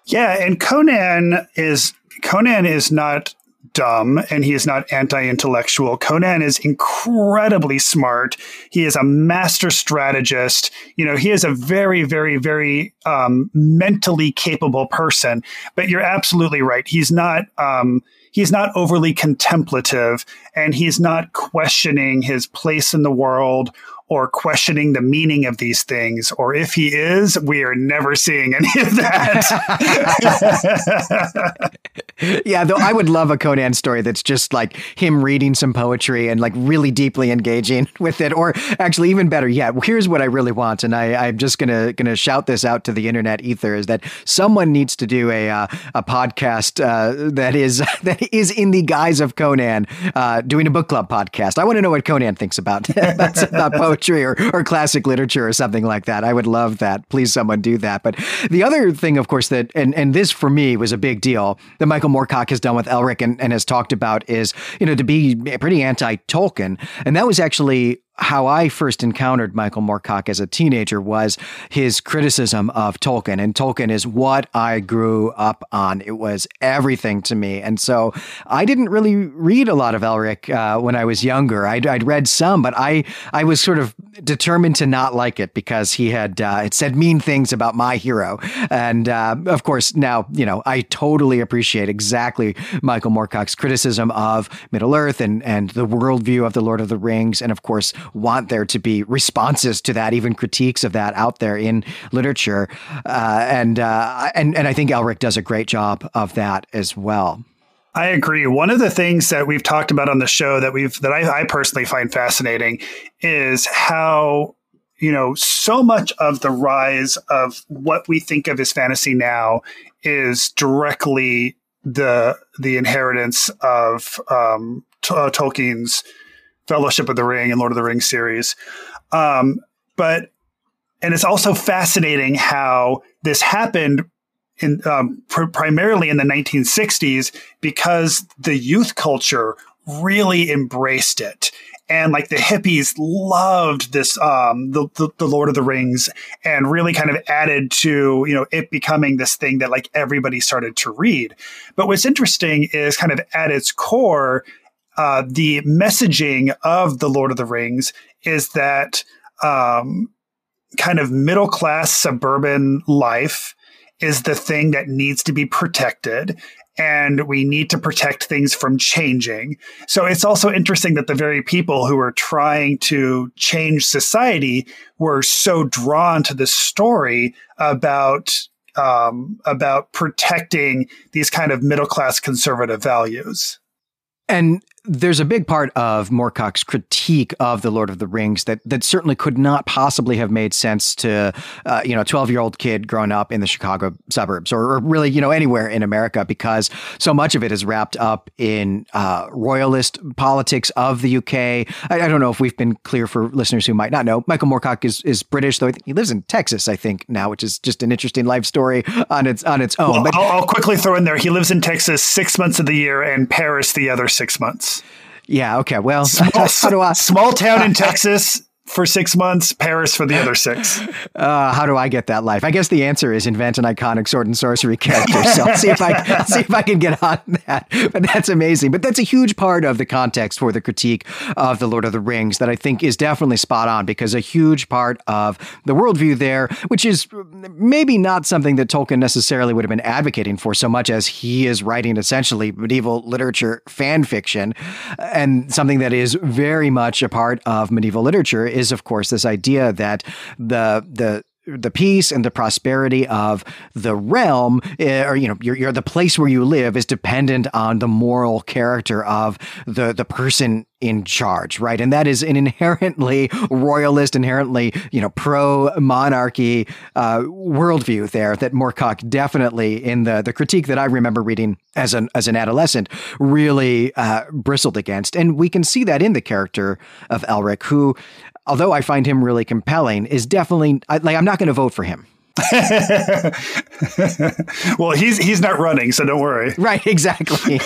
Yeah, and Conan is Conan is not dumb and he is not anti-intellectual. Conan is incredibly smart. He is a master strategist. You know, he is a very, very, very um, mentally capable person. But you're absolutely right. He's not. Um, he's not overly contemplative and he's not questioning his place in the world or questioning the meaning of these things, or if he is, we are never seeing any of that. [laughs] yeah, though I would love a Conan story that's just like him reading some poetry and like really deeply engaging [laughs] with it. Or actually, even better yet, here's what I really want, and I, am just gonna gonna shout this out to the internet ether: is that someone needs to do a uh, a podcast uh, that is [laughs] that is in the guise of Conan uh, doing a book club podcast. I want to know what Conan thinks about about, about poetry poetry or, or classic literature or something like that. I would love that. Please, someone do that. But the other thing, of course, that, and, and this for me was a big deal that Michael Moorcock has done with Elric and, and has talked about is, you know, to be pretty anti Tolkien. And that was actually how I first encountered Michael Moorcock as a teenager was his criticism of Tolkien. And Tolkien is what I grew up on. It was everything to me. And so I didn't really read a lot of Elric uh, when I was younger. I'd, I'd, read some, but I, I was sort of determined to not like it because he had uh, it said mean things about my hero. And uh, of course, now, you know, I totally appreciate exactly Michael Moorcock's criticism of Middle Earth and, and the worldview of The Lord of the Rings. And of course, want there to be responses to that, even critiques of that out there in literature. Uh, and, uh, and, and I think Elric does a great job of that as well. I agree. One of the things that we've talked about on the show that we've that I, I personally find fascinating is how you know so much of the rise of what we think of as fantasy now is directly the the inheritance of um, t- uh, Tolkien's Fellowship of the Ring and Lord of the Rings series. Um, but and it's also fascinating how this happened in um, pr- primarily in the 1960s because the youth culture really embraced it and like the hippies loved this um the, the, the lord of the rings and really kind of added to you know it becoming this thing that like everybody started to read but what's interesting is kind of at its core uh, the messaging of the Lord of the Rings is that um, kind of middle class suburban life is the thing that needs to be protected. And we need to protect things from changing. So it's also interesting that the very people who are trying to change society were so drawn to this story about um, about protecting these kind of middle class conservative values. And there's a big part of Moorcock's critique of the Lord of the Rings that that certainly could not possibly have made sense to uh, you know a 12 year old kid growing up in the Chicago suburbs or, or, really you know anywhere in America because so much of it is wrapped up in uh, royalist politics of the UK. I, I, don't know if we've been clear for listeners who might not know. Michael Moorcock is is British though he lives in Texas I think now, which is just an interesting life story on its on its own. Well, but I'll, I'll quickly throw in there he lives in Texas six months of the year and Paris the other six months. Yeah. Okay. Well, small, [laughs] how do I? Small town in Texas for six months, Paris for the other six. [laughs] Uh, how do I get that life? I guess the answer is invent an iconic sword and sorcery character. So I'll see if I [laughs] see if I can get on that. But that's amazing. But that's a huge part of the context for the critique of the Lord of the Rings that I think is definitely spot on because a huge part of the worldview there, which is maybe not something that Tolkien necessarily would have been advocating for so much as he is writing essentially medieval literature fan fiction, and something that is very much a part of medieval literature is, of course, this idea that the the the peace and the prosperity of the realm, eh, or you know, you're the place where you live, is dependent on the moral character of the the person in charge, right? And that is an inherently royalist, inherently you know pro monarchy uh, worldview there that Moorcock definitely in the the critique that I remember reading as an as an adolescent really uh, bristled against, and we can see that in the character of Elric, who although I find him really compelling, is definitely like I'm not going to vote for him. [laughs] well, he's he's not running, so don't worry. [laughs] Right, exactly. [laughs]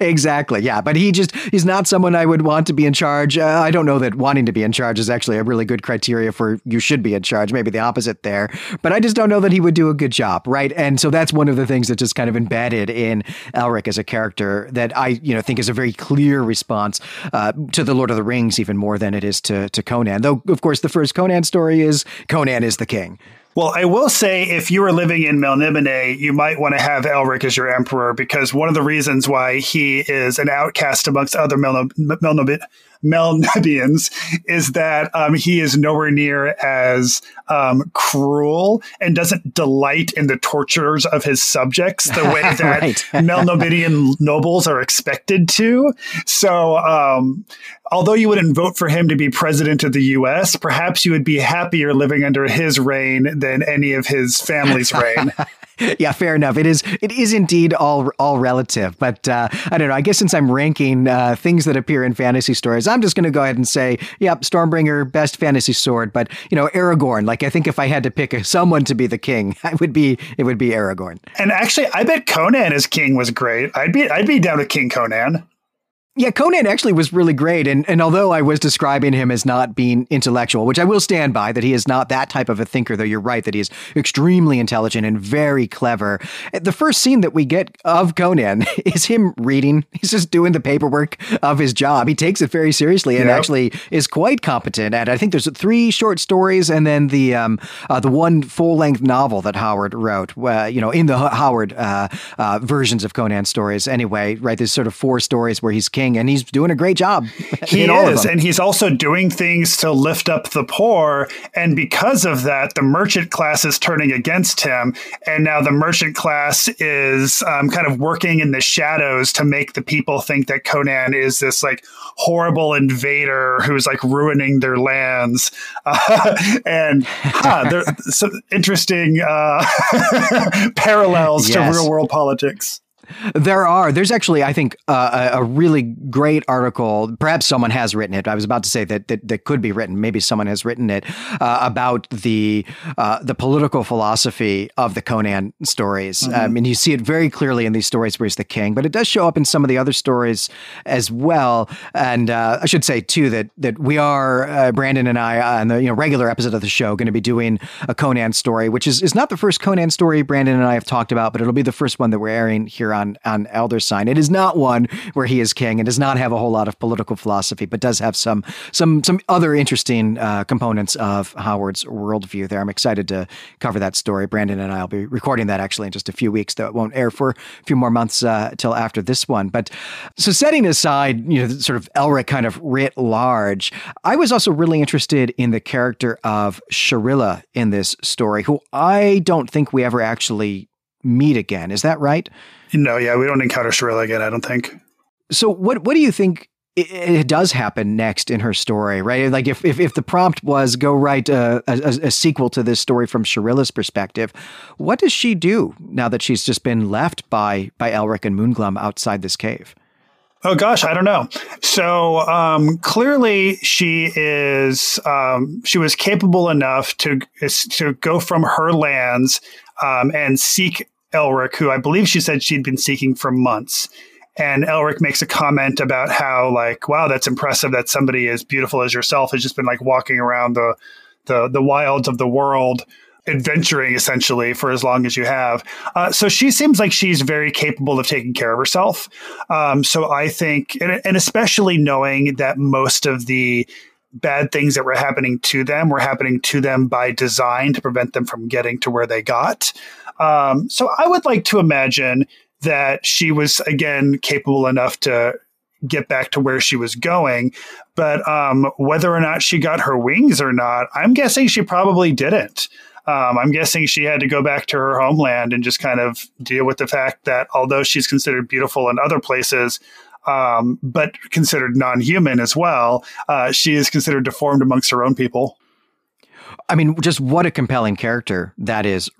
exactly. Yeah, but he just he's not someone I would want to be in charge. Uh, I don't know that wanting to be in charge is actually a really good criteria for you should be in charge. Maybe the opposite there. But I just don't know that he would do a good job, right? And so that's one of the things that just kind of embedded in Elric as a character that I, you know, think is a very clear response uh, to the Lord of the Rings even more than it is to to Conan. Though of course the first Conan story is Conan is the king. Well, I will say if you were living in Melniboné, you might want to have Elric as your emperor because one of the reasons why he is an outcast amongst other Melniboné Melnibians is that um, he is nowhere near as um, cruel and doesn't delight in the tortures of his subjects the way [laughs] that right. [laughs] Melnibonéan nobles are expected to. So, um, although you wouldn't vote for him to be president of the U.S., perhaps you would be happier living under his reign than any of his family's reign. [laughs] [laughs] yeah, fair enough. It is it is indeed all all relative, but uh, I don't know. I guess since I'm ranking uh, things that appear in fantasy stories, I'm just going to go ahead and say, yep, Stormbringer, best fantasy sword. But you know, Aragorn. Like I think if I had to pick someone to be the king, [laughs] I would be it would be Aragorn. And actually, I bet Conan as king was great. I'd be I'd be down with King Conan. Yeah, Conan actually was really great. And, and although I was describing him as not being intellectual, which I will stand by, that he is not that type of a thinker, though you're right that he is extremely intelligent and very clever. The first scene that we get of Conan [laughs] is him reading. He's just doing the paperwork of his job. He takes it very seriously and yep. actually is quite competent at it. I think there's three short stories and then the um, uh, the one full length novel that Howard wrote, uh, you know, in the Howard uh, uh, versions of Conan stories anyway, right? There's sort of four stories where he's king, and he's doing a great job. [laughs] He is, and he's also doing things to lift up the poor. And because of that, the merchant class is turning against him, and now the merchant class is um, kind of working in the shadows to make the people think that Conan is this like horrible invader who's like ruining their lands. Uh, [laughs] and huh, there's some interesting uh, [laughs] parallels yes. to real world politics. There are. There's actually, I think, uh, a, really great article. Perhaps someone has written it. I was about to say that that, that could be written. Maybe someone has written it uh, about the uh, the political philosophy of the Conan stories. Mm-hmm. Um, and you see it very clearly in these stories where he's the king, but it does show up in some of the other stories as well. And uh, I should say too that that we are uh, Brandon and I on the you know regular episode of the show going to be doing a Conan story, which is is not the first Conan story Brandon and I have talked about, but it'll be the first one that we're airing here on on on Elder Sign. It is not one where he is king and does not have a whole lot of political philosophy, but does have some some some other interesting uh, components of Howard's worldview. There, I'm excited to cover that story. Brandon and I will be recording that actually in just a few weeks, though it won't air for a few more months uh, till after this one. But so setting aside, you know, sort of Elric kind of writ large, I was also really interested in the character of Shaarilla in this story, who I don't think we ever actually meet again. Is that right? No, yeah, we don't encounter Shaarilla again. I don't think. So what what do you think? It, it does happen next in her story, right? Like if, if, if the prompt was go write a, a, a sequel to this story from Shaarilla's perspective, what does she do now that she's just been left by by Elric and Moonglum outside this cave? Oh gosh, I don't know. So um, clearly, she is um, she was capable enough to to go from her lands um, and seek Elric, who I believe she said she'd been seeking for months. And Elric makes a comment about how, like, wow, that's impressive that somebody as beautiful as yourself has just been like walking around the the the wilds of the world adventuring essentially for as long as you have. Uh, so she seems like she's very capable of taking care of herself. Um, so I think, and, and, especially knowing that most of the bad things that were happening to them were happening to them by design to prevent them from getting to where they got. Um, so I would like to imagine that she was again capable enough to get back to where she was going. But um, whether or not she got her wings or not, I'm guessing she probably didn't. Um, I'm guessing she had to go back to her homeland and just kind of deal with the fact that although she's considered beautiful in other places, um, but considered non human as well, uh, she is considered deformed amongst her own people. I mean, just what a compelling character that is.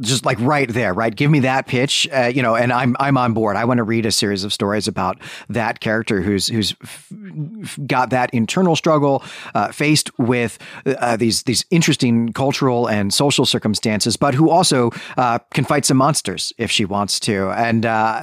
Just like right there, right? Give me that pitch, uh, you know, and I'm I'm on board. I want to read a series of stories about that character who's who's got that internal struggle, uh, faced with uh, these these interesting cultural and social circumstances, but who also uh, can fight some monsters if she wants to. And uh,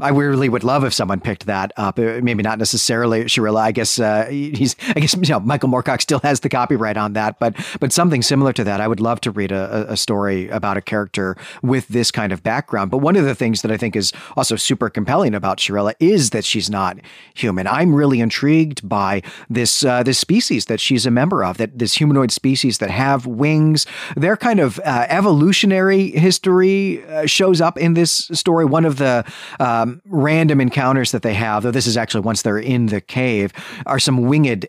I really would love if someone picked that up. Uh, maybe not necessarily Shaarilla. I guess uh, he's. I guess [laughs] you know Michael Moorcock still has the copyright on that, but but something similar to that. I would love to read a, a story about a character with this kind of background. But one of the things that I think is also super compelling about Shaarilla is that she's not human. I'm really intrigued by this uh, this species that she's a member of. That this humanoid species that have wings. Their kind of uh, evolutionary history uh, shows up in this story. One of the uh, um, random encounters that they have, though this is actually once they're in the cave, are some winged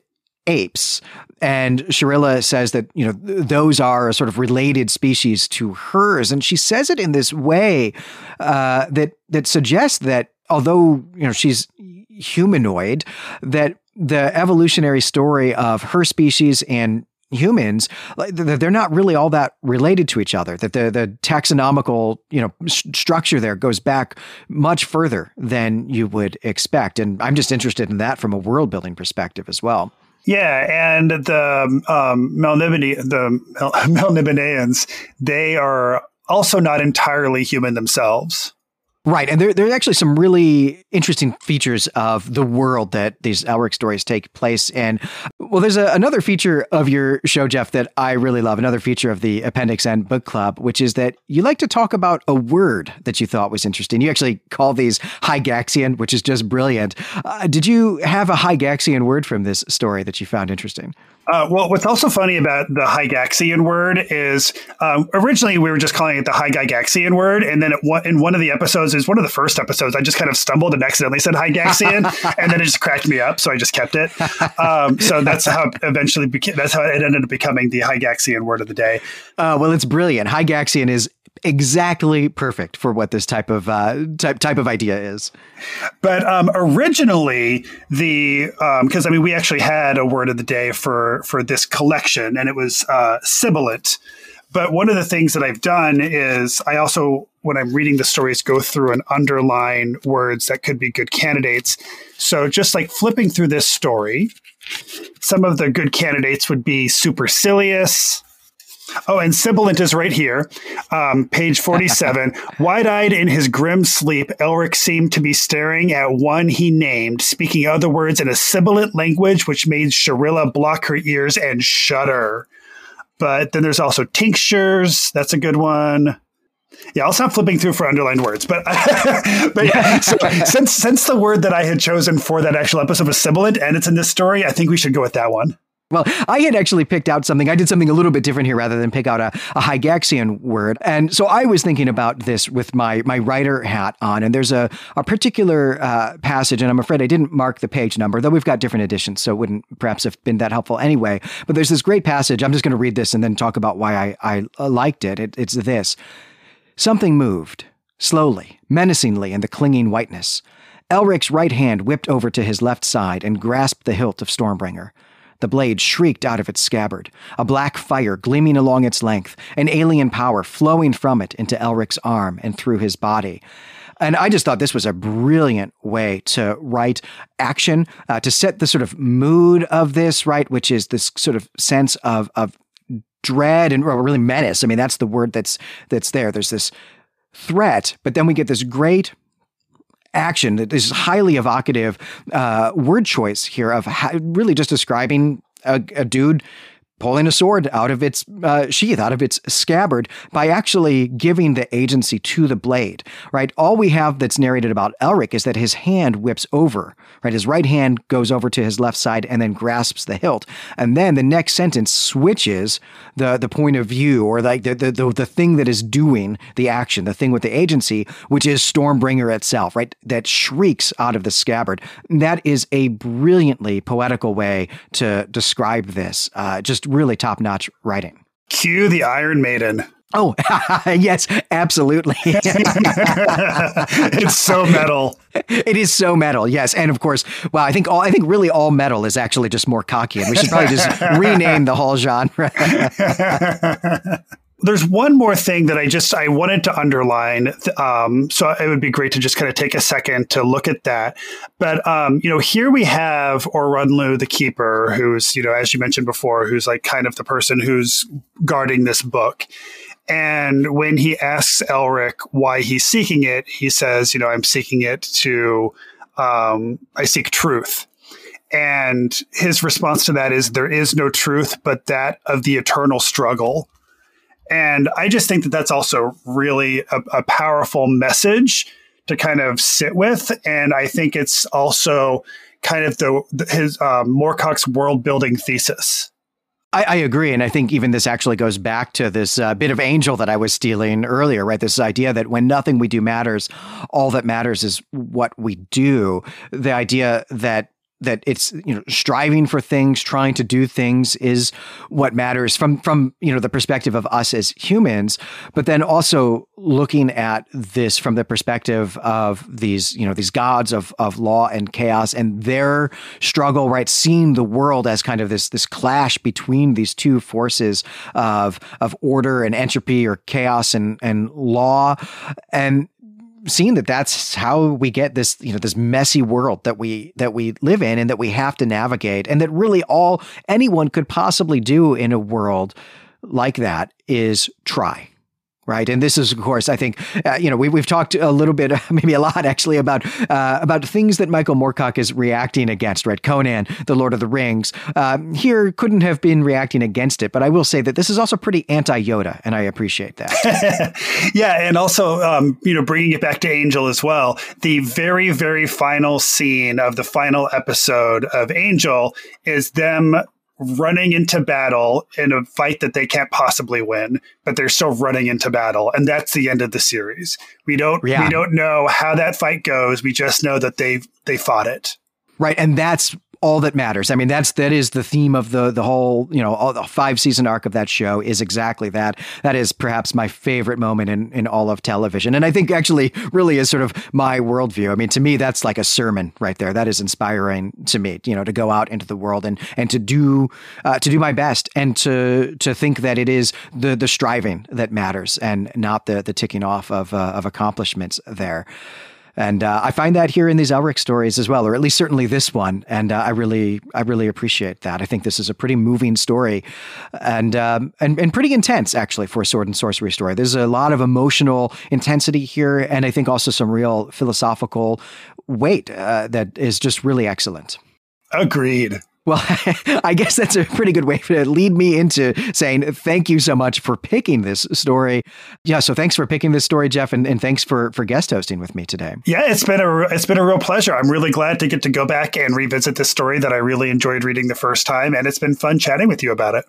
apes. And Shaarilla says that, you know, th- those are a sort of related species to hers. And she says it in this way uh, that that suggests that although, you know, she's humanoid, that the evolutionary story of her species and humans they're not really all that related to each other that the the taxonomical you know structure there goes back much further than you would expect and i'm just interested in that from a world building perspective as well yeah, and the um, Melnibone, the [laughs] Melniboneans, they are also not entirely human themselves. Right. And there, there are actually some really interesting features of the world that these Elric stories take place in. Well, there's a, another feature of your show, Jeff, that I really love, another feature of the Appendix N book club, which is that you like to talk about a word that you thought was interesting. You actually call these Hygaxian, which is just brilliant. Uh, did you have a Hygaxian word from this story that you found interesting? Uh, well, what's also funny about the Hygaxian word is um, originally we were just calling it the Hygaxian word, and then it, in one of the episodes, is one of the first episodes, I just kind of stumbled and accidentally said Hygaxian, [laughs] and then it just cracked me up, so I just kept it. Um, so that's how it eventually became. That's how it ended up becoming the Hygaxian word of the day. Uh, well, it's brilliant. Hygaxian is exactly perfect for what this type of uh, type type of idea is. But um, originally, the because um, I mean, we actually had a word of the day for for this collection, and it was uh, sibilant. But one of the things that I've done is I also, when I'm reading the stories, go through and underline words that could be good candidates. So just like flipping through this story, some of the good candidates would be supercilious, Oh, and sibilant is right here, um, page 47. [laughs] Wide eyed in his grim sleep, Elric seemed to be staring at one he named, speaking other words in a sibilant language which made Shaarilla block her ears and shudder. But then there's also tinctures. That's a good one. Yeah, I'll stop flipping through for underlined words. But [laughs] but yeah, [laughs] so since since the word that I had chosen for that actual episode was sibilant and it's in this story, I think we should go with that one. Well, I had actually picked out something. I did something a little bit different here rather than pick out a, a Hygaxian word. And so I was thinking about this with my, my writer hat on. And there's a, a particular uh, passage, and I'm afraid I didn't mark the page number, though we've got different editions, so it wouldn't perhaps have been that helpful anyway. But there's this great passage. I'm just going to read this and then talk about why I, I liked it. it. It's this Something moved, slowly, menacingly in the clinging whiteness. Elric's right hand whipped over to his left side and grasped the hilt of Stormbringer. The blade shrieked out of its scabbard, a black fire gleaming along its length, an alien power flowing from it into Elric's arm and through his body. And I just thought this was a brilliant way to write action, uh, to set the sort of mood of this, right? Which is this sort of sense of, of dread and really menace. I mean, that's the word that's that's there. There's this threat, but then we get this great action, this highly evocative uh, word choice here of really just describing a, a dude pulling a sword out of its uh, sheath, out of its scabbard, by actually giving the agency to the blade, right? All we have that's narrated about Elric is that his hand whips over, right? His right hand goes over to his left side and then grasps the hilt. And then the next sentence switches the, the point of view or like the, the, the, the thing that is doing the action, the thing with the agency, which is Stormbringer itself, right? That shrieks out of the scabbard. That is a brilliantly poetical way to describe this. Uh, just really top notch writing. Cue the Iron Maiden. Oh, [laughs] yes, absolutely. [laughs] it's so metal. It is so metal, yes. And of course, well, I think all I think really all metal is actually just Moorcocky, and we should probably just [laughs] rename the whole genre there's one more thing that I just I wanted to underline. Um, so it would be great to just kind of take a second to look at that. But um, you know, here we have Orunlu, the keeper, who's you know, as you mentioned before, who's like kind of the person who's guarding this book. And when he asks Elric why he's seeking it, he says, you know, I'm seeking it to, um, I seek truth. And his response to that is, there is no truth but that of the eternal struggle and I just think that that's also really a, a powerful message to kind of sit with. And I think it's also kind of the his uh, Moorcock's world building thesis. I, I, agree, and I think even this actually goes back to this uh, bit of angel that I was stealing earlier, right? This idea that when nothing we do matters, all that matters is what we do. The idea that that it's you know striving for things trying to do things is what matters from from you know the perspective of us as humans but then also looking at this from the perspective of these you know these gods of of law and chaos and their struggle right? Seeing the world as kind of this this clash between these two forces of of order and entropy or chaos and and law. And seeing that that's how we get this you know this messy world that we that we live in and that we have to navigate and that really all anyone could possibly do in a world like that is try right? And this is, of course, I think, uh, you know, we, we've talked a little bit, [laughs] maybe a lot actually, about uh, about things that Michael Moorcock is reacting against, right? Conan, The Lord of the Rings, um, here couldn't have been reacting against it, but I will say that this is also pretty anti-Yoda, and I appreciate that. [laughs] yeah, and also, um, you know, bringing it back to Angel as well, the very, very final scene of the final episode of Angel is them running into battle in a fight that they can't possibly win, but they're still running into battle, and that's the end of the series. We don't yeah. we don't know how that fight goes. We just know that they they fought it. Right, and that's all that matters. I mean, that's that is the theme of the the whole you know all the five season arc of that show is exactly that. That is perhaps my favorite moment in in all of television, and I think actually really is sort of my worldview. I mean, to me, that's like a sermon right there. That is inspiring to me. You know, to go out into the world and and to do uh, to do my best and to to think that it is the the striving that matters and not the the ticking off of uh, of accomplishments there. And uh, I find that here in these Elric stories as well, or at least certainly this one. And uh, I really, I really appreciate that. I think this is a pretty moving story, and um, and and pretty intense actually for a sword and sorcery story. There's a lot of emotional intensity here, and I think also some real philosophical weight uh, that is just really excellent. Agreed. Well, [laughs] I guess that's a pretty good way to lead me into saying thank you so much for picking this story. Yeah, so thanks for picking this story, Jeff, and, and thanks for for guest hosting with me today. Yeah, it's been a it's been a real pleasure. I'm really glad to get to go back and revisit this story that I really enjoyed reading the first time, and it's been fun chatting with you about it.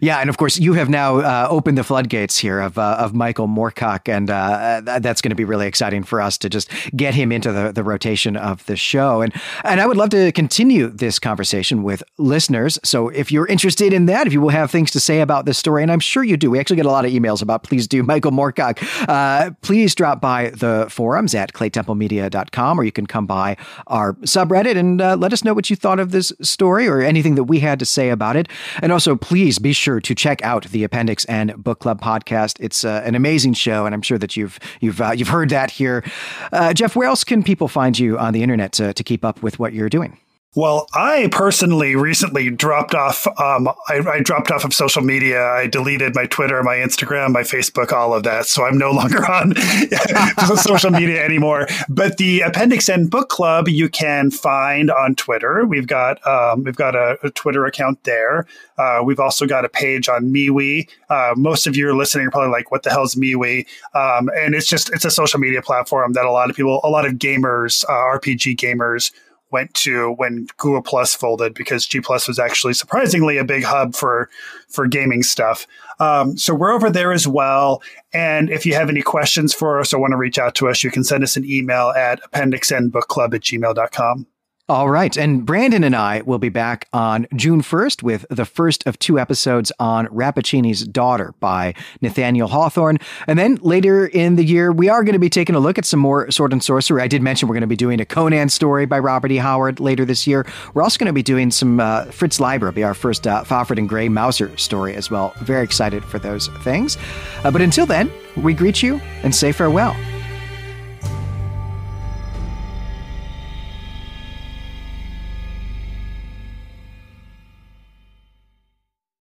Yeah, and of course you have now uh, opened the floodgates here of uh, of Michael Moorcock, and uh, that's going to be really exciting for us to just get him into the, the rotation of the show. And and I would love to continue this conversation with listeners. So if you're interested in that, if you will have things to say about this story, and I'm sure you do, we actually get a lot of emails about please do Michael Moorcock. Uh, please drop by the forums at claytemplemedia.com, or you can come by our subreddit and uh, let us know what you thought of this story or anything that we had to say about it. And also, please be sure to check out the Appendix N Book Club podcast. It's uh, an amazing show, and I'm sure that you've you've uh, you've heard that here. Uh, Jeff, where else can people find you on the internet to, to keep up with what you're doing? Well, I personally recently dropped off. Um, I, I, dropped off of social media. I deleted my Twitter, my Instagram, my Facebook, all of that. So I'm no [laughs] longer on [laughs] social media anymore. But the Appendix N Book Club you can find on Twitter. We've got um, we've got a, a, Twitter account there. Uh, we've also got a page on MeWe. Uh, most of you are listening are probably like, "What the hell is MeWe?" Um, and it's just it's a social media platform that a lot of people, a lot of gamers, uh, RPG gamers went to when Google Plus folded because G Plus was actually surprisingly a big hub for for gaming stuff. Um, so we're over there as well. And if you have any questions for us or want to reach out to us, you can send us an email at appendixnbookclub at gmail.com. All right. And Brandon and I will be back on June 1st with the first of two episodes on Rappaccini's Daughter by Nathaniel Hawthorne. And then later in the year, we are going to be taking a look at some more sword and sorcery. I did mention we're going to be doing a Conan story by Robert E. Howard later this year. We're also going to be doing some uh, Fritz Leiber, be our first uh, Fafhrd and Grey Mouser story as well. Very excited for those things. Uh, but until then, we greet you and say farewell.